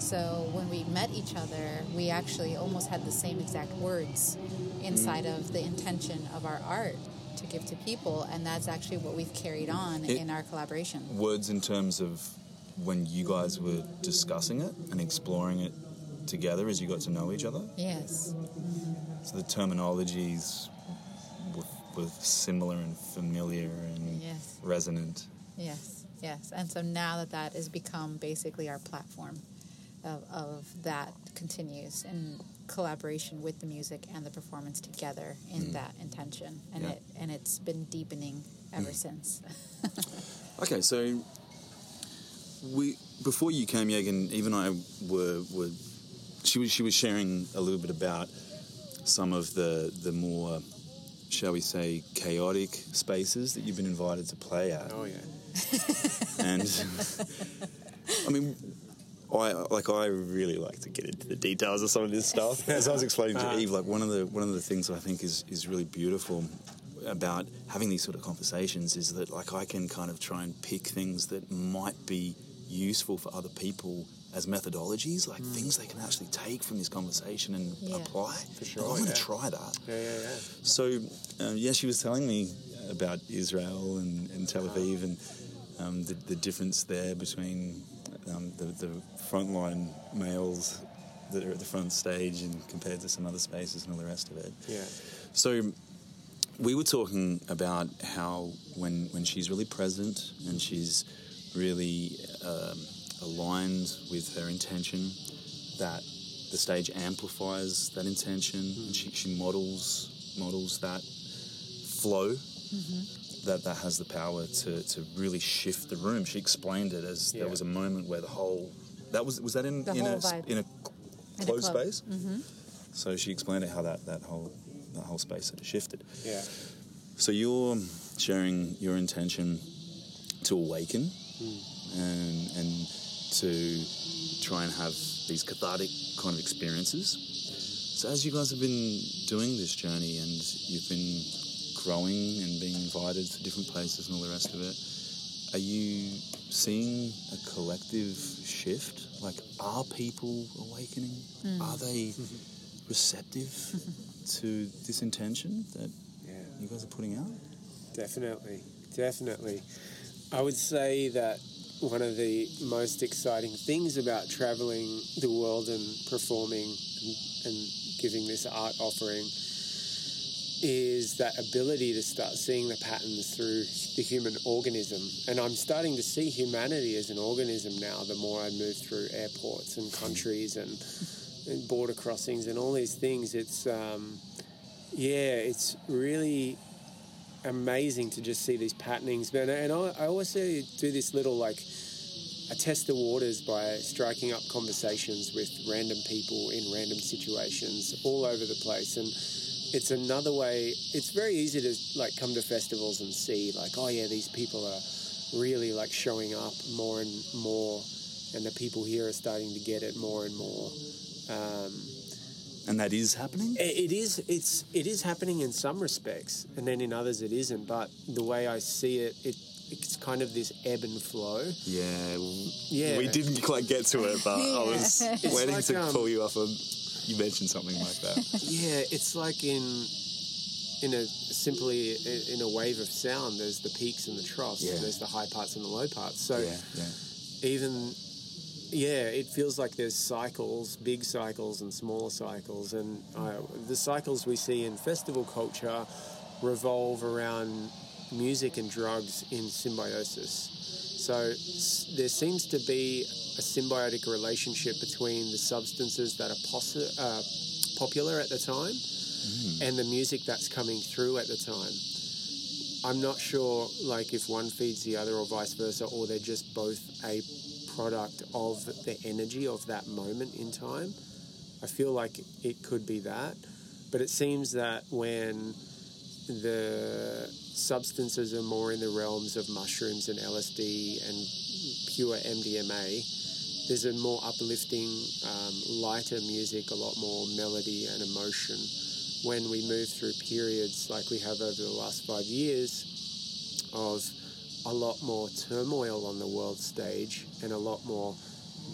So when we met each other, we actually almost had the same exact words inside mm. of the intention of our art to give to people, and that's actually what we've carried on
It-
in our collaboration.
Words in terms of when you guys were discussing it and exploring it together as you got to know each other?
Yes,
So the terminologies were, were similar and familiar and
Yes.
resonant.
yes, yes. And so now that that has become basically our platform of, of that continues in collaboration with the music and the performance together in mm. that intention, and
Yeah.
it and it's been deepening ever mm. since. [laughs]
Okay, so we before you came, Yagan, even I were were she was she was sharing a little bit about some of the the more shall we say chaotic spaces that you've been invited to play at,
Oh, yeah.
and [laughs] I mean. I like. I really like to get into the details of some of this stuff. [laughs] As I was explaining to Eve, like one of the one of the things that I think is is really beautiful about having these sort of conversations is that like I can kind of try and pick things that might be useful for other people as methodologies, like things they can actually take from this conversation and
Yeah.
apply.
For sure,
I want to try that.
Yeah, yeah, yeah.
So, um, yeah, she was telling me about Israel and, and Tel Aviv and um, the, the difference there between um, the, the frontline males that are at the front stage and compared to some other spaces and all the rest of it.
Yeah.
So, we were talking about how when when she's really present and she's really um, aligned with her intention, that the stage amplifies that intention and she, she models models that flow. That that has the power to, to really shift the room. She explained it as there was a moment where the whole that was was that in in
whole
a s-
vibe.
in a
In a
closed
club.
space. Mm-hmm. So she explained it how that, that whole that whole space had shifted.
Yeah.
So you're sharing your intention to awaken hmm. and and to try and have these cathartic kind of experiences. So as you guys have been doing this journey and you've been growing and being invited to different places and all the rest of it, are you seeing a collective shift? Like, are people awakening? Mm. Are they [laughs] receptive to this intention that
Yeah.
you guys are putting out?
Definitely, definitely. I would say that one of the most exciting things about traveling the world and performing and, and giving this art offering is that ability to start seeing the patterns through the human organism. And I'm starting to see humanity as an organism now the more I move through airports and countries and, and border crossings and all these things. It's, um, yeah, it's really amazing to just see these patternings. And, and I, I do this little like, I test the waters by striking up conversations with random people in random situations all over the place. And it's another way. It's very easy to like come to festivals and see like, oh yeah, these people are really like showing up more and more, and the people here are starting to get it more and more. Um,
And that is happening?
it it is. It's it is happening in some respects, and then in others it isn't. But the way I see it, it it's kind of this ebb and flow.
Yeah,
Yeah.
We didn't quite get to it, but I was [laughs]
It's
waiting
like,
to
um,
pull you up on. You mentioned something like that. [laughs]
Yeah, it's like in in a simply in a wave of sound. There's the peaks and the troughs.
Yeah.
There's the high parts and the low parts. So
yeah, yeah.
even yeah, it feels like there's cycles, big cycles and smaller cycles, and uh, the cycles we see in festival culture revolve around music and drugs in symbiosis. So there seems to be a symbiotic relationship between the substances that are possi- uh, popular at the time and the music that's coming through at the time. I'm not sure, like, if one feeds the other or vice versa, or they're just both a product of the energy of that moment in time. I feel like it could be that, but it seems that when the substances are more in the realms of mushrooms and LSD and pure MDMA, there's a more uplifting, um, lighter music, a lot more melody and emotion. When we move through periods like we have over the last five years of a lot more turmoil on the world stage and a lot more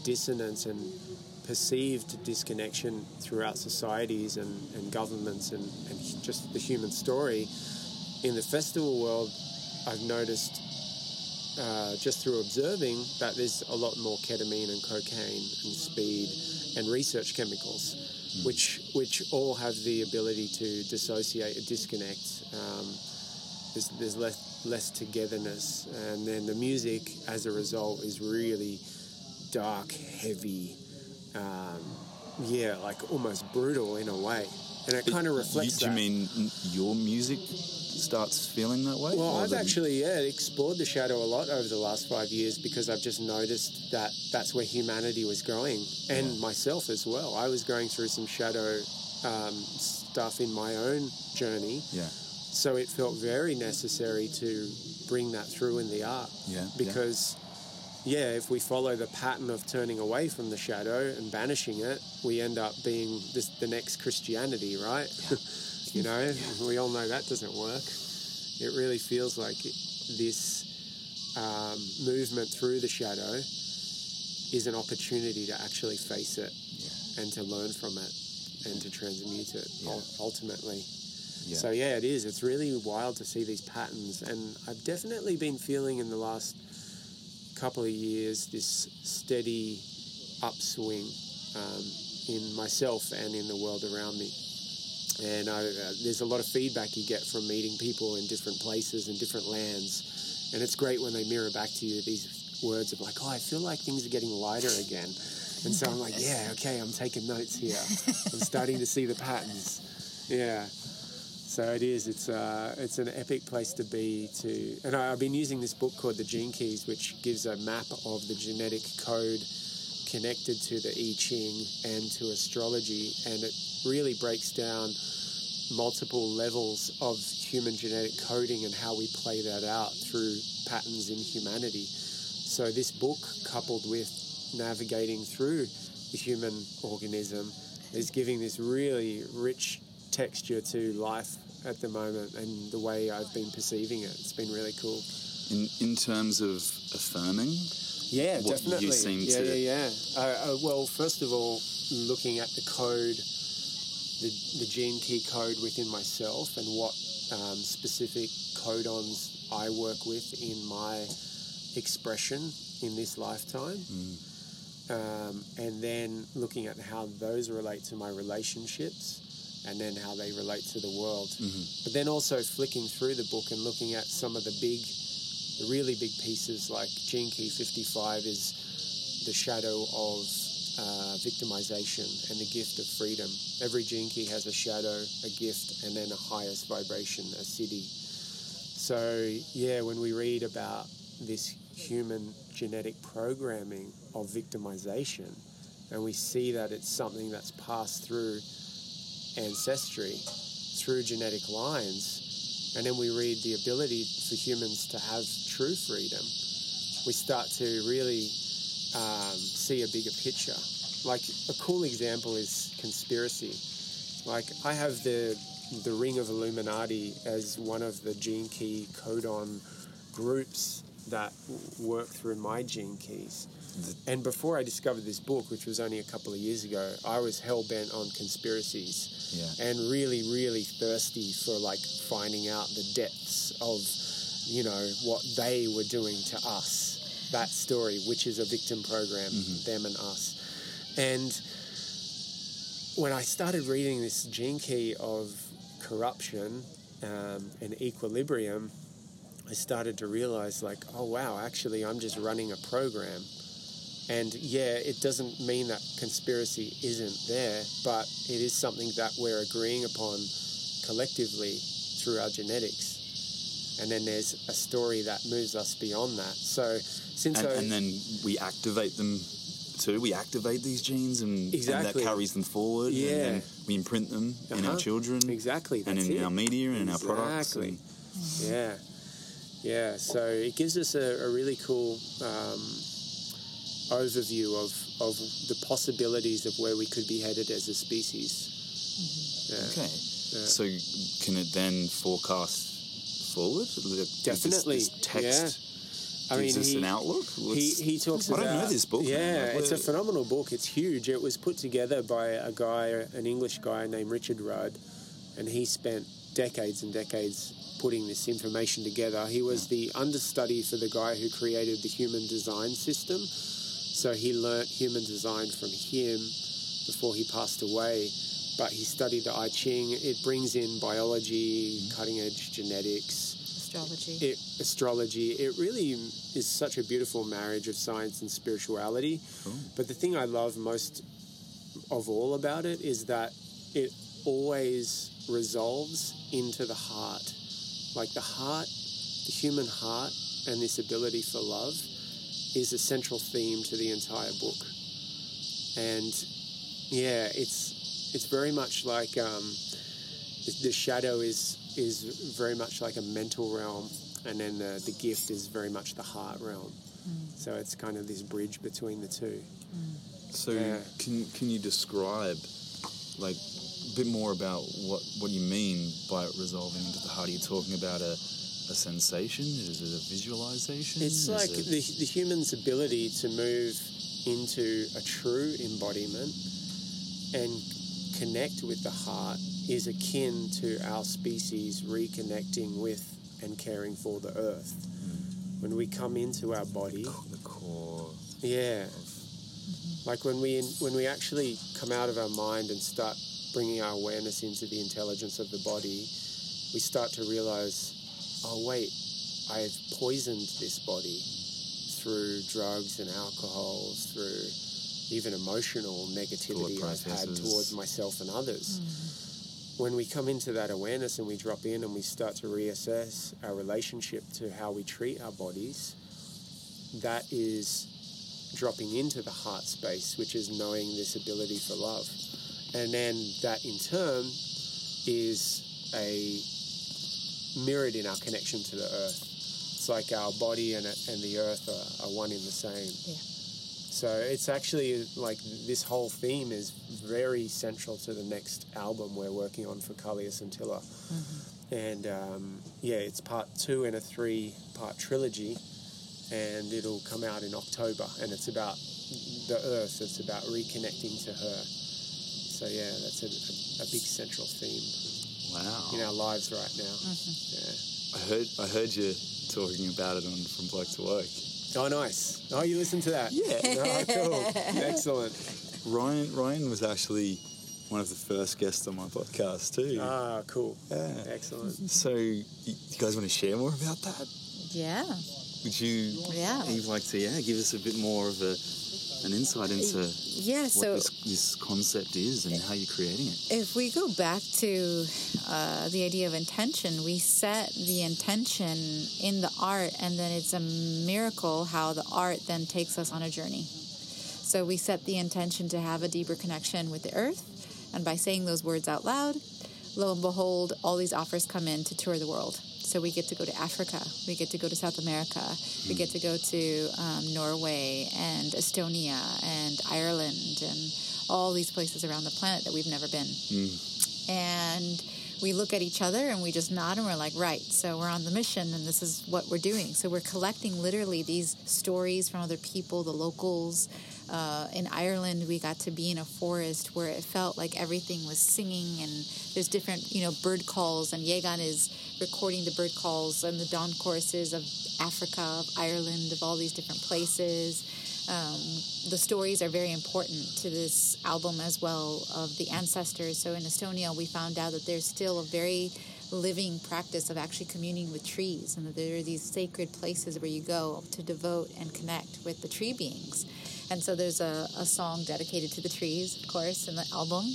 dissonance and perceived disconnection throughout societies and, and governments and, and just the human story. In the festival world, I've noticed uh, just through observing that there's a lot more ketamine and cocaine and speed and research chemicals, which which all have the ability to dissociate and disconnect. Um, there's, there's less less togetherness, and then the music as a result is really dark, heavy, um, yeah, like almost brutal in a way, and it kind of
You,
reflects
do you
that.
mean your music starts feeling that way?
Well, I've actually yeah explored the shadow a lot over the last five years because I've just noticed that that's where humanity was growing, and myself as well. I was going through some shadow um, stuff in my own journey,
Yeah.
so it felt very necessary to bring that through in the art.
Yeah, yeah.
Because. Yeah, if we follow the pattern of turning away from the shadow and banishing it, we end up being this, the next Christianity, right? [laughs] you know, we all know that doesn't work. It really feels like it, this um, movement through the shadow is an opportunity to actually face it and to learn from it and to transmute it ul- ultimately.
Yeah.
So yeah, it is. It's really wild to see these patterns, and I've definitely been feeling in the last couple of years this steady upswing um, in myself and in the world around me. And I, uh, there's a lot of feedback you get from meeting people in different places and different lands, and it's great when they mirror back to you these words of like, "Oh, I feel like things are getting lighter again." And so I'm like, "Yeah, okay, I'm taking notes here. I'm starting to see the patterns." Yeah. So it is. It's uh, it's an epic place to be. To and I, I've been using this book called the Gene Keys, which gives a map of the genetic code connected to the I Ching and to astrology, and it really breaks down multiple levels of human genetic coding and how we play that out through patterns in humanity. So this book, coupled with navigating through the human organism, is giving this really rich texture to life at the moment and the way I've been perceiving it. It's been really cool.
in in terms of affirming,
Yeah,
What you
definitely.
seem
yeah,
to-
yeah, yeah. Uh, uh, well, first of all, looking at the code, the, the gene key code within myself, and what um, specific codons I work with in my expression in this lifetime. Um, and then looking at how those relate to my relationships and then how they relate to the world. But then also flicking through the book and looking at some of the big, the really big pieces like Gene Key 55 is the shadow of uh, victimization and the gift of freedom. Every gene key has a shadow, a gift, and then a highest vibration, a siddhi. So, yeah, when we read about this human genetic programming of victimization, and we see that it's something that's passed through ancestry, through genetic lines, and then we read the ability for humans to have true freedom, we start to really um, see a bigger picture. Like a cool example is conspiracy. Like I have the the Ring of Illuminati as one of the gene key codon groups that work through my gene keys. And before I discovered this book, which was only a couple of years ago, I was hell bent on conspiracies
Yeah.
and really, really thirsty for like finding out the depths of, you know, what they were doing to us. That story, which is a victim program, them and us. And when I started reading this gene key of corruption um, and equilibrium, I started to realize, like, oh wow, actually, I'm just running a program. And yeah, it doesn't mean that conspiracy isn't there, but it is something that we're agreeing upon collectively through our genetics. And then there's a story that moves us beyond that. So since
And,
I,
and then we activate them too. We activate these genes, and, and that carries them forward.
Yeah.
And then we imprint them in
Uh-huh.
our children.
Exactly,
And in
it.
our media and in our products.
Exactly.
and-
Yeah, yeah. So it gives us a, a really cool um, overview of of the possibilities of where we could be headed as a species. Mm-hmm. Yeah.
Okay. So can it then forecast forward? Is this-
Definitely,
This, text
I mean,
us
he-
an outlook.
He, he talks
I
about.
don't know this book.
Yeah,
Like,
it's a phenomenal book. It's huge. It was put together by a guy, an English guy named Richard Rudd, and he spent decades and decades putting this information together. He was the understudy for the guy who created the human design system. So he learnt human design from him before he passed away. But he studied the I Ching. It brings in biology, mm-hmm. cutting edge genetics,
Astrology.
it, astrology. It really is such a beautiful marriage of science and spirituality. But the thing I love most of all about it is that it always resolves into the heart. Like the heart, the human heart, and this ability for love is a central theme to the entire book. And yeah, it's it's very much like um, the, the shadow is is very much like a mental realm, and then the, the gift is very much the heart realm. So it's kind of this bridge between the two.
So
Yeah.
can can you describe like a bit more about what what you mean by resolving into the heart? Are you talking about a a sensation? Is it a visualization?
It's
Is
like
it-
the, the human's ability to move into a true embodiment and connect with the heart is akin to our species reconnecting with and caring for the earth. Hmm. When we come into our body,
the core.
yeah, mm-hmm. like when we when we actually come out of our mind and start bringing our awareness into the intelligence of the body, we start to realize, oh wait, I've poisoned this body through drugs and alcohol, through even emotional negativity I've had towards myself and others. Hmm. When we come into that awareness and we drop in and we start to reassess our relationship to how we treat our bodies, that is dropping into the heart space, which is knowing this ability for love. And then that in turn is a mirrored in our connection to the earth. It's like our body and, and the earth are, are one in the same.
Yeah.
So it's actually like this whole theme is very central to the next album we're working on for Kalya Scintilla. And um, yeah, it's part two in a three part trilogy, and it'll come out in October. And it's about the earth, it's about reconnecting to her. So yeah, that's a, a, a big central theme
Wow.
in our lives right now. Yeah.
I heard I heard you talking about it on From Bloke to Work.
Oh, nice. Oh, you listened to that?
Yeah. [laughs]
Oh, cool. [laughs] Excellent.
Ryan Ryan was actually one of the first guests on my podcast too.
Ah, cool.
yeah.
Excellent.
So, you, you guys want to share more about that?
Yeah.
Would you,
Yeah.
You'd like to yeah, give us a bit more of a an insight into
Yeah.
what
So
this, this concept is and how you're creating it?
if we go back to uh, the idea of intention, we set the intention in the art, and then it's a miracle how the art then takes us on a journey. So we set the intention to have a deeper connection with the earth, and by saying those words out loud, lo and behold, all these offers come in to tour the world. So we get to go to Africa, we get to go to South America, we get to go to um, Norway and Estonia and Ireland and all these places around the planet that we've never been. And we look at each other and we just nod and we're like, right, so we're on the mission and this is what we're doing. So we're collecting literally these stories from other people, the locals. Uh, in Ireland, we got to be in a forest where it felt like everything was singing and there's different, you know, bird calls. And Yagan is recording the bird calls and the dawn choruses of Africa, of Ireland, of all these different places um, the stories are very important to this album as well of the ancestors. So in Estonia, we found out that there's still a very living practice of actually communing with trees, and that there are these sacred places where you go to devote and connect with the tree beings. And so there's a, a song dedicated to the trees, of course, in the album.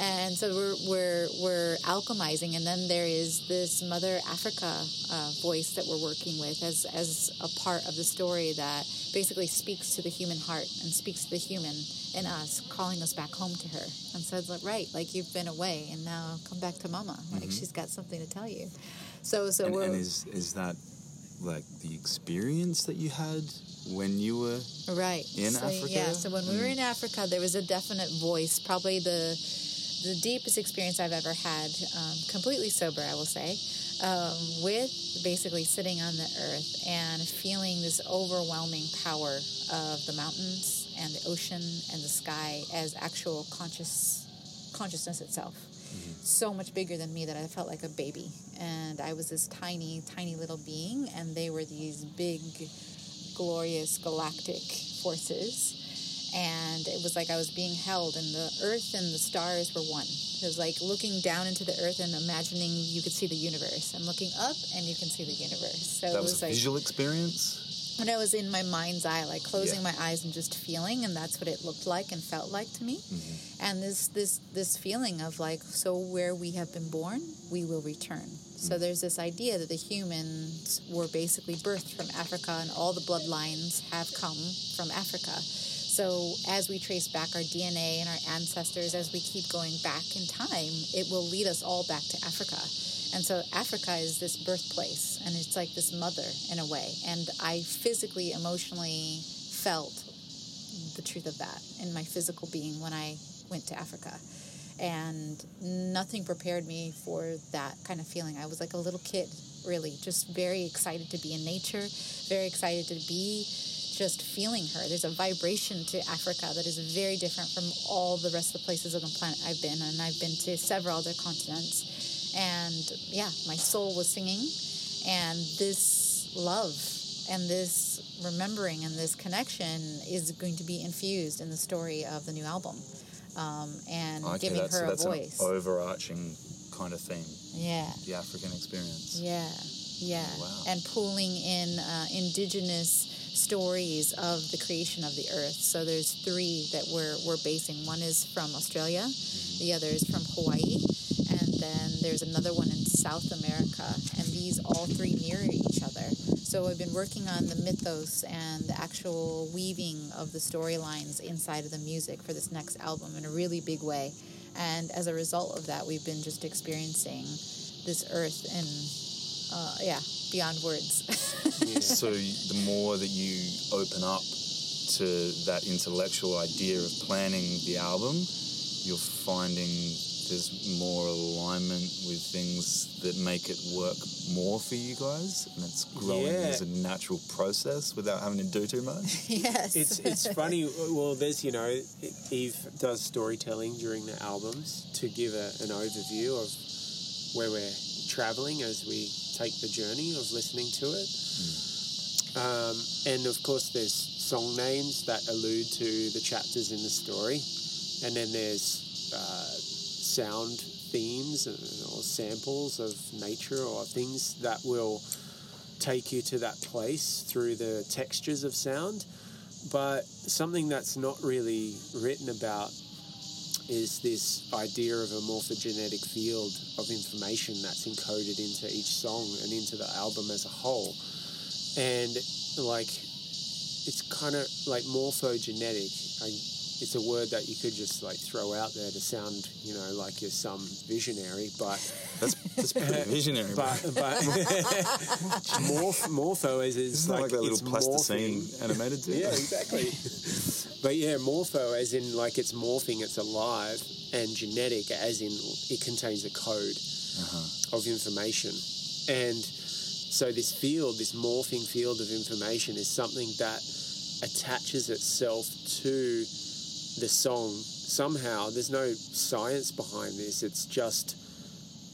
And so we're, we're, we're alchemizing, and then there is this Mother Africa uh, voice that we're working with as, as a part of the story that basically speaks to the human heart and speaks to the human in us, calling us back home to her. And so it's like, right, like you've been away, and now come back to Mama. Like she's got something to tell you. So, so
And,
we're
and is is that like the experience that you had when you were
Right.
in
so,
Africa?
Yeah. So when we were in Africa, there was a definite voice, probably the the deepest experience I've ever had, um, completely sober, I will say, um, with basically sitting on the earth and feeling this overwhelming power of the mountains and the ocean and the sky as actual conscious consciousness itself. So much bigger than me that I felt like a baby, and I was this tiny, tiny little being, and they were these big, glorious galactic forces and it was like I was being held, and the earth and the stars were one. It was like looking down into the earth and imagining you could see the universe, and looking up and you can see the universe. So
that
it
was
was
a
like
visual experience?
when I was in my mind's eye, like closing
Yeah.
my eyes and just feeling, and that's what it looked like and felt like to me. Mm-hmm. And this this this feeling of like, so where we have been born, we will return. So mm. there's this idea that the humans were basically birthed from Africa, and all the bloodlines have come from Africa. So as we trace back our DNA and our ancestors, as we keep going back in time, it will lead us all back to Africa. And so Africa is this birthplace, and it's like this mother in a way. And I physically, emotionally felt the truth of that in my physical being when I went to Africa. And nothing prepared me for that kind of feeling. I was like a little kid, really, just very excited to be in nature, very excited to be just feeling her. There's a vibration to Africa that is very different from all the rest of the places on the planet I've been. And I've been to several other continents. And yeah, my soul was singing. And this love and this remembering and this connection is going to be infused in the story of the new album. Um, and
Okay,
giving
that's,
her a
that's
voice.
an overarching kind of theme,
yeah.
the African experience.
Yeah, yeah,
Wow.
and pulling in uh, indigenous stories of the creation of the earth. So there's three that we're we're basing. One is from Australia, the other is from Hawaii, and then there's another one in South America. And these all three mirror each other. So I've been working on the mythos and the actual weaving of the storylines inside of the music for this next album in a really big way. And as a result of that, we've been just experiencing this earth in uh, yeah, beyond words. [laughs]
So the more that you open up to that intellectual idea of planning the album, you're finding there's more alignment with things that make it work more for you guys, and it's growing
Yeah.
as a natural process without having to do too much. [laughs]
yes.
It's it's funny. Well, there's you know, Eve does storytelling during the albums to give a, an overview of where we're traveling as we take the journey of listening to it. Um, and of course, there's song names that allude to the chapters in the story, and then there's uh, sound themes or samples of nature or things that will take you to that place through the textures of sound. But something that's not really written about is this idea of a morphogenetic field of information that's encoded into each song and into the album as a whole. And like, it's kind of like morphogenetic. I, it's a word that you could just like throw out there to sound, you know, like you're some visionary, but
That's, that's pretty [laughs] visionary.
but but [laughs] morph, morpho is, is
that like, that little plasticine
morphing.
animated too?
Yeah, exactly. but yeah, morpho as in like it's morphing, it's alive, and genetic as in it contains a code uh-huh. of information. And so this field, this morphing field of information is something that attaches itself to the song somehow. There's no science behind this. It's just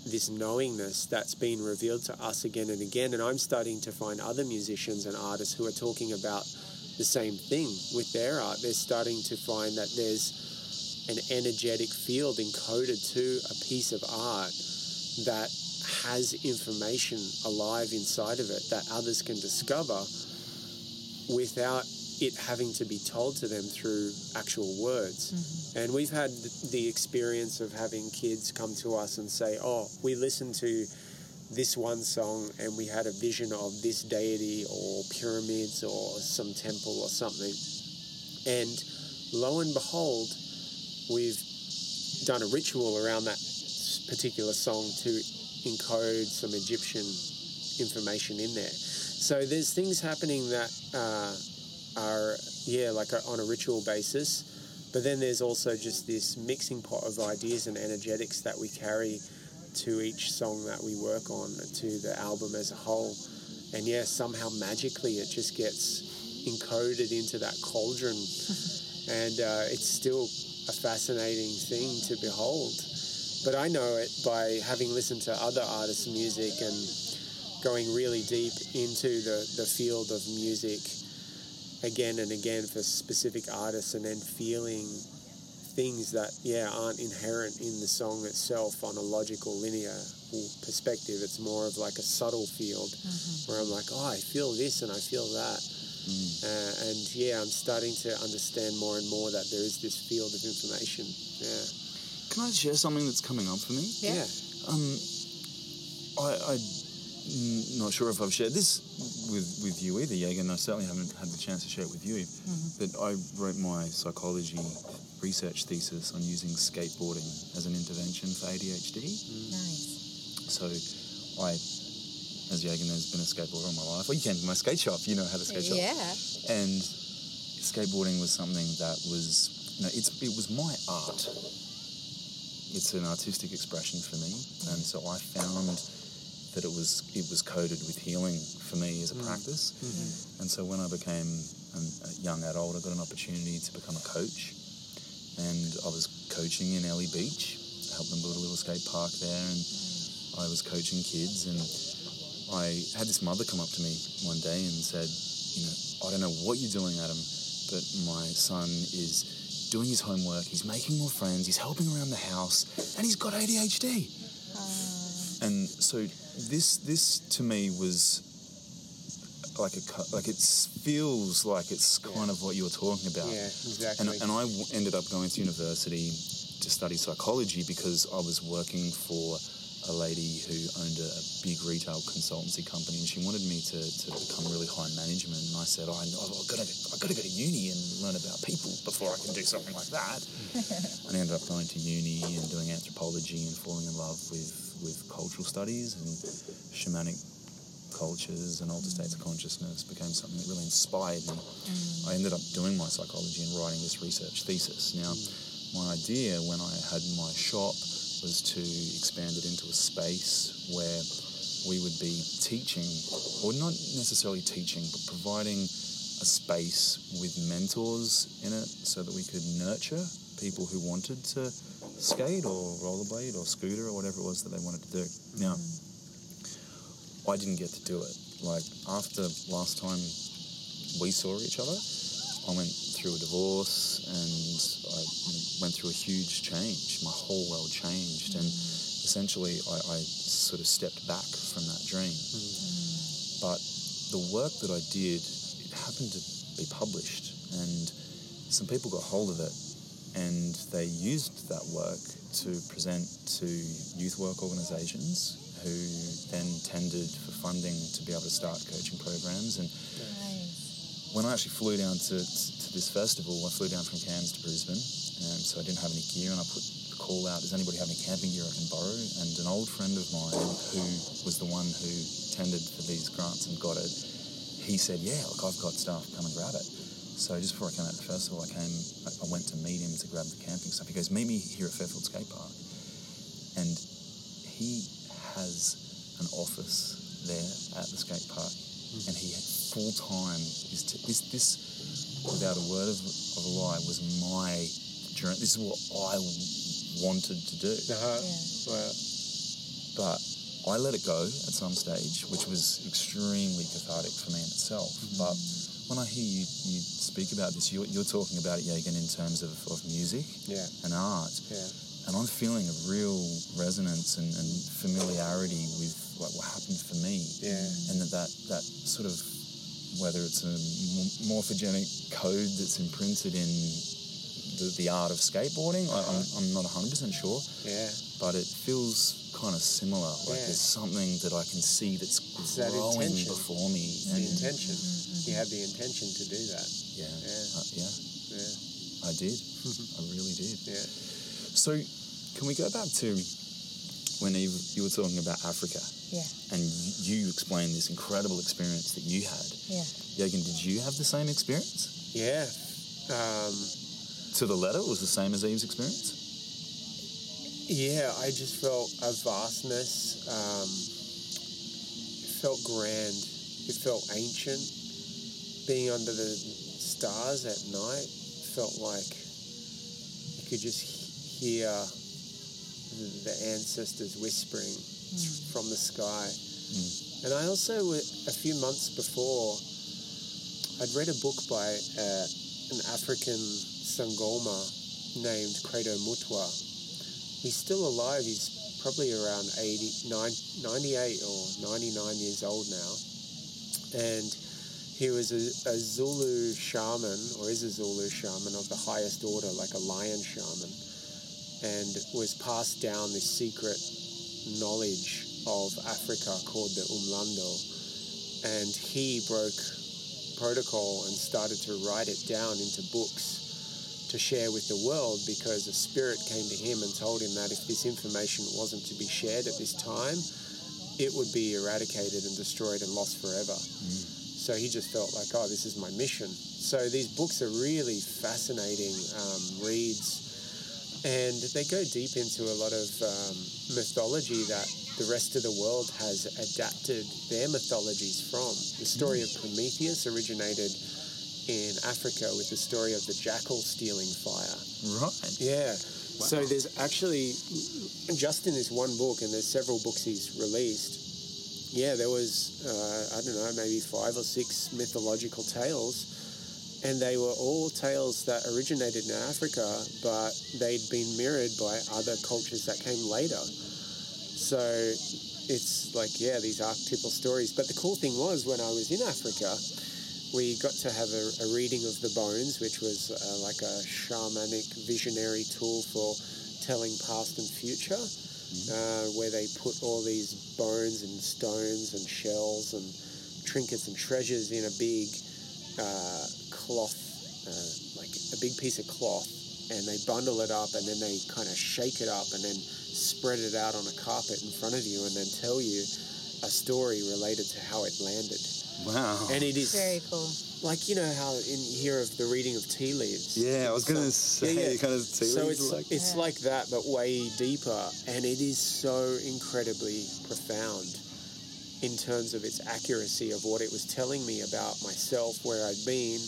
this knowingness that's been revealed to us again and again. And I'm starting to find other musicians and artists who are talking about the same thing with their art. They're starting to find that there's an energetic field encoded to a piece of art that has information alive inside of it that others can discover without it having to be told to them through actual words. And we've had the experience of having kids come to us and say, Oh, we listened to this one song and we had a vision of this deity or pyramids or some temple or something. And lo and behold, we've done a ritual around that particular song to encode some Egyptian information in there. So there's things happening that uh, are, yeah, like a, on a ritual basis. But then there's also just this mixing pot of ideas and energetics that we carry to each song that we work on, to the album as a whole. And yeah, somehow magically it just gets encoded into that cauldron. [laughs] and uh, it's still a fascinating thing to behold. But I know it by having listened to other artists' music and going really deep into the, the field of music again and again for specific artists and then feeling things that yeah aren't inherent in the song itself on a logical linear perspective. It's more of like a subtle field where i'm like oh i feel this and i feel that. Uh, and yeah i'm starting to understand more and more that there is this field of information. Yeah.
Can I share something that's coming up for me?
Yeah.
Um, I, I'm Mm, not sure if I've shared this with, with you either, Yagan, and I certainly haven't had the chance to share it with you. Mm-hmm. But I wrote my psychology research thesis on using skateboarding as an intervention for ADHD.
Nice.
So I, as Yagan has been a skateboarder all my life. Well, you came to my skate shop, you know how to skate shop.
Yeah.
And skateboarding was something that was, you know, it's, it was my art. It's an artistic expression for me. And so I found that it was it was coded with healing for me as a mm. practice. Mm-hmm. And so when I became a young adult, I got an opportunity to become a coach. And I was coaching in Ellie Beach, helped them build a little skate park there, and I was coaching kids. And I had this mother come up to me one day and said, "You know, I don't know what you're doing, Adam, but my son is doing his homework. He's making more friends. He's helping around the house, and he's got ADHD." And so this this to me was like a like it feels like it's kind of what you were talking about.
yeah
And,
exactly
and I w- ended up going to university to study psychology because I was working for a lady who owned a big retail consultancy company and she wanted me to, to become really high management. And I said, oh, I, I've, got to I've got to go to uni and learn about people before I can do something like that. [laughs] and I ended up going to uni and doing anthropology and falling in love with, with cultural studies and shamanic cultures and altered states of consciousness became something that really inspired me. Mm. I ended up doing my psychology and writing this research thesis. Now, my idea when I had my shop was to expand it into a space where we would be teaching, or not necessarily teaching, but providing a space with mentors in it so that we could nurture people who wanted to skate or rollerblade or scooter or whatever it was that they wanted to do. Now, I didn't get to do it. Like after last time we saw each other. I went through a divorce and I went through a huge change. My whole world changed, and essentially, I, I sort of stepped back from that dream. But the work that I did, it happened to be published, and some people got hold of it, and they used that work to present to youth work organisations who then tendered for funding to be able to start coaching programs. And when I actually flew down to, to this festival, I flew down from Cairns to Brisbane, and so I didn't have any gear, and I put a call out, does anybody have any camping gear I can borrow? And an old friend of mine who was the one who tendered for these grants and got it, he said, yeah, look, I've got stuff, come and grab it. So just before I came out to the festival, I came, I went to meet him to grab the camping stuff. He goes, meet me here at Fairfield Skate Park. And he has an office there at the skate park, and he had full time. His t- this, this, without a word of, of a lie, was my journey. This is what I wanted to do,
Uh-huh. Wow.
but I let it go at some stage, which was extremely cathartic for me in itself. But when I hear you, you speak about this, you're, you're talking about it, Yagan, in terms of, of music
Yeah.
and art.
Yeah.
And I'm feeling a real resonance and, and familiarity with like what happened for me.
Yeah.
And that, that that sort of whether it's a morphogenic code that's imprinted in the, the art of skateboarding, I, I'm, I'm not 100% sure,
Yeah.
but it feels kind of similar. Like
Yeah.
there's something that I can see that's
It's that
growing
intention.
before me.
It's
And
the intention. You had the intention to do that.
yeah,
Yeah.
uh, yeah,
Yeah.
I did. [laughs] I really did.
Yeah.
So, can we go back to when Eve, you were talking about Africa
Yeah,
and you, you explained this incredible experience that you had?
yeah.
Yagan, did you have the same experience?
Yeah. Um,
To the letter, it was the same as Eve's experience?
yeah, I just felt a vastness. Um, it felt grand. It felt ancient. Being under the stars at night felt like you could just hear the, the ancestors whispering from the sky. And I also, a few months before, I'd read a book by uh, an African Sangoma named Credo Mutwa. He's still alive. He's probably around 80, 9, 98 or 99 years old now. And he was a, a Zulu shaman, or is a Zulu shaman of the highest order, like a lion shaman, and was passed down this secret knowledge of Africa called the Umlando. And he broke protocol and started to write it down into books to share with the world because a spirit came to him and told him that if this information wasn't to be shared at this time, it would be eradicated and destroyed and lost forever. So he just felt like, oh, this is my mission. So these books are really fascinating um, reads, and they go deep into a lot of um, mythology that the rest of the world has adapted their mythologies from. The story of Prometheus originated in Africa with the story of the jackal stealing fire.
Right.
Yeah. So there's actually just in this one book, and there's several books he's released. Yeah, there was uh, I don't know maybe five or six mythological tales, and they were all tales that originated in Africa, but they'd been mirrored by other cultures that came later. So it's like yeah, these archetypal stories. But the cool thing was when I was in Africa, we got to have a, a reading of the bones, which was uh, like a shamanic visionary tool for telling past and future, uh, where they put all these bones and stones and shells and trinkets and treasures in a big uh, cloth, uh, like a big piece of cloth, and they bundle it up and then they kind of shake it up and then spread it out on a carpet in front of you and then tell you a story related to how it landed.
Wow.
And it is
Very cool.
like you know how in here of the reading of tea leaves.
Yeah, I was going to
So-
say,
yeah, yeah.
kind of tea
So
leaves
it's
like
it's
Yeah.
like that, but way deeper, and it is so incredibly profound in terms of its accuracy of what it was telling me about myself, where I'd been,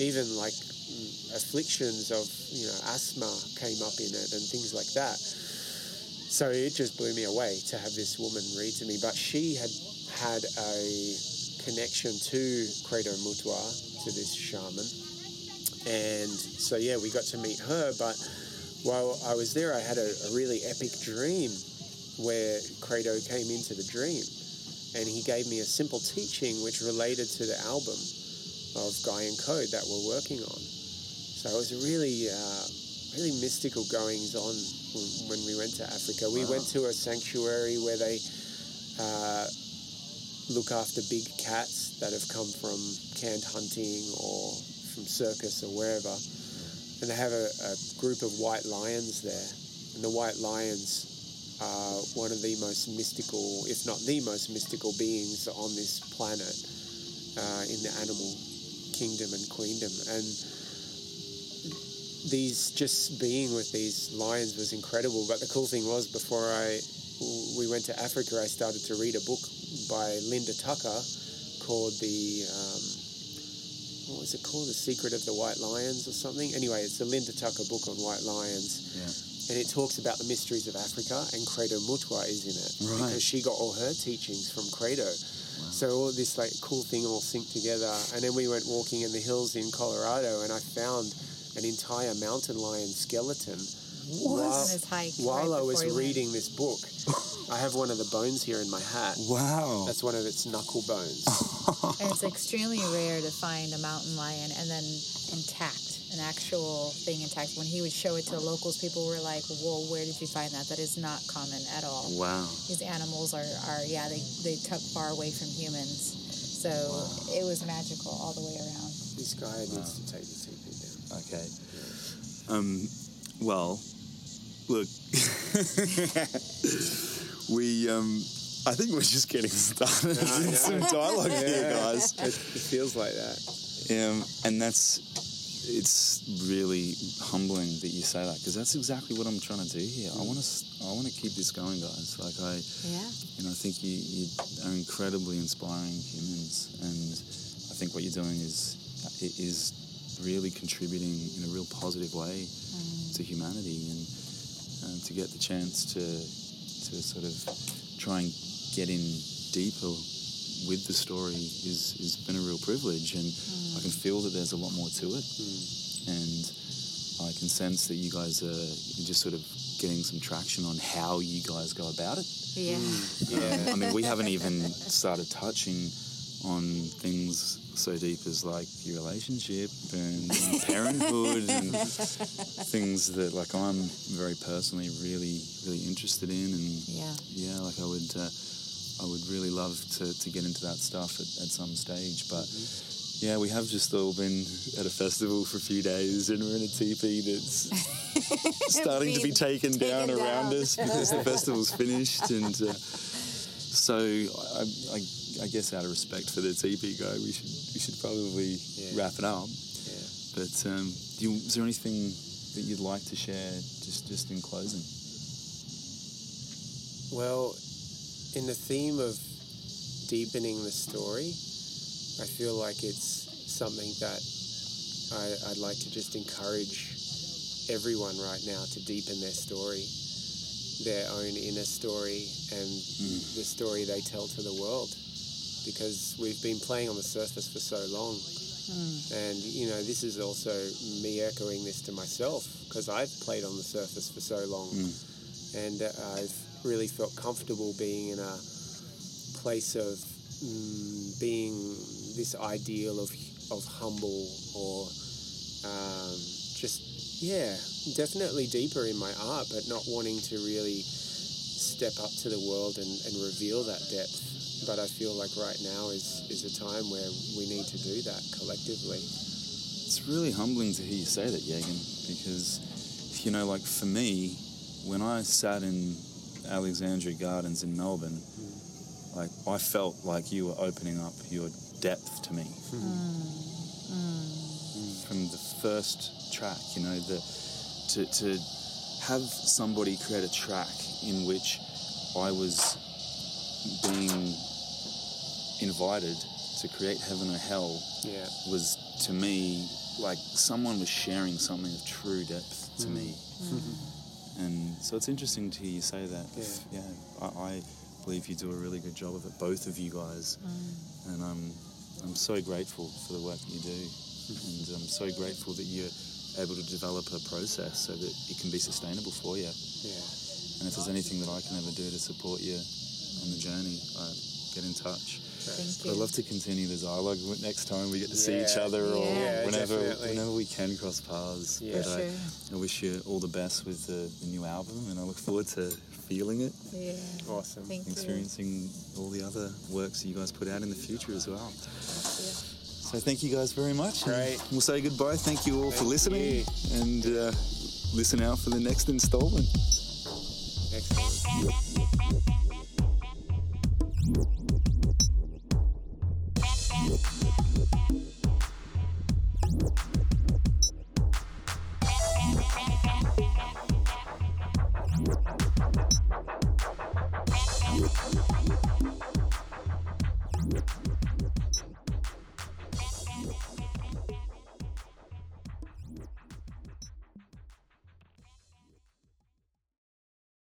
even like mm, afflictions of you know asthma came up in it and things like that. So it just blew me away to have this woman read to me. But she had had a connection to Credo Mutwa, to this shaman. And so, yeah, we got to meet her. But while I was there, I had a, a really epic dream where Credo came into the dream and he gave me a simple teaching which related to the album of Guy and Code that we're working on. So it was a really, uh, really mystical goings on when we went to Africa. We went to a sanctuary where they uh, look after big cats that have come from canned hunting or from circus or wherever. And they have a, a group of white lions there. And the white lions are one of the most mystical, if not the most mystical beings on this planet uh, in the animal kingdom and queendom. And these just being with these lions was incredible. But the cool thing was, before I we went to Africa, I started to read a book by Linda Tucker called the um, what was it called? The Secret of the White Lions or something. Anyway, it's a Linda Tucker book on white lions.
Yeah.
And it talks about the mysteries of Africa, and Credo Mutwa is in it
Right.
because she got all her teachings from Credo. So all this like cool thing all synced together, and then we went walking in the hills in Colorado, and I found an entire mountain lion skeleton. While,
hike
while
right
I was
before went.
reading this book, [laughs] I have one of the bones here in my hat.
Wow.
That's one of its knuckle bones. [laughs]
And it's extremely rare to find a mountain lion and then intact, an actual thing intact. When he would show it to locals, people were like, "Whoa, where did you find that? That is not common at all."
wow.
These animals are, are yeah, they they tuck far away from humans, so it was magical all the way around.
this guy needs to take the teepee down.
Okay. Um, well, look, [laughs] we, um, I think we're just getting started [laughs] in some dialogue here, guys.
It, it feels like that.
Um, and that's, it's really humbling that you say that because that's exactly what I'm trying to do here. I want to, I want to keep this going, guys. Like I,
Yeah.
you know, I think you, you are incredibly inspiring humans, and I think what you're doing is is really contributing in a real positive way to humanity, and uh, to get the chance to to sort of try and get in deeper with the story is has been a real privilege, and I can feel that there's a lot more to it, and I can sense that you guys are just sort of getting some traction on how you guys go about it.
Yeah.
Yeah, I mean, we haven't even [laughs] started touching on things so deep as like your relationship and [laughs] parenthood and things that like I'm very personally really really interested in and
Yeah.
yeah like I would uh, I would really love to, to get into that stuff at, at some stage but yeah we have just all been at a festival for a few days and we're in a teepee that's [laughs] starting to be
Being
taken down
taken
around us because the festival's finished and uh, so I, I, I guess out of respect for the teepee guy, we should we should probably
Yeah.
wrap it up.
Yeah.
But um, do you, is there anything that you'd like to share just just in closing?
Well, in the theme of deepening the story, I feel like it's something that I, I'd like to just encourage everyone right now to deepen their story, their own inner story, and mm. the story they tell to the world. Because we've been playing on the surface for so long. Mm. And, you know, this is also me echoing this to myself because I've played on the surface for so long. Mm. And uh, I've really felt comfortable being in a place of mm, being this ideal of, of humble or um, just, yeah, definitely deeper in my art, but not wanting to really step up to the world and, and reveal that depth. But I feel like right now is, is a time where we need to do that collectively.
It's really humbling to hear you say that, Yagan, because you know, like for me, when I sat in Alexandra Gardens in Melbourne, like I felt like you were opening up your depth to me hmm. Hmm. Hmm. from the first track. You know, the to to have somebody create a track in which I was being invited to create heaven or hell
Yeah.
was to me like someone was sharing something of true depth to me. And so it's interesting to hear you say that.
Yeah.
Yeah, I, I believe you do a really good job of it, both of you guys. And um, I'm so grateful for the work that you do, and I'm so grateful that you're able to develop a process so that it can be sustainable for you.
Yeah.
And if there's anything that I can ever do to support you on the journey, I get in touch.
Thank you.
I'd love to continue the dialogue next time we get to see each
Yeah.
other or
Yeah,
whenever
definitely.
whenever we can cross paths.
Yeah.
But
For
I. I wish you all the best with the, the new album and I look forward to feeling it,
Yeah.
Awesome.
Thank you.
experiencing all the other works that you guys put out in the future as well.
Yeah.
So thank you guys very much. and
Great.
We'll say goodbye. Thank you all for listening
you.
and uh, listen out for the next installment.
Excellent.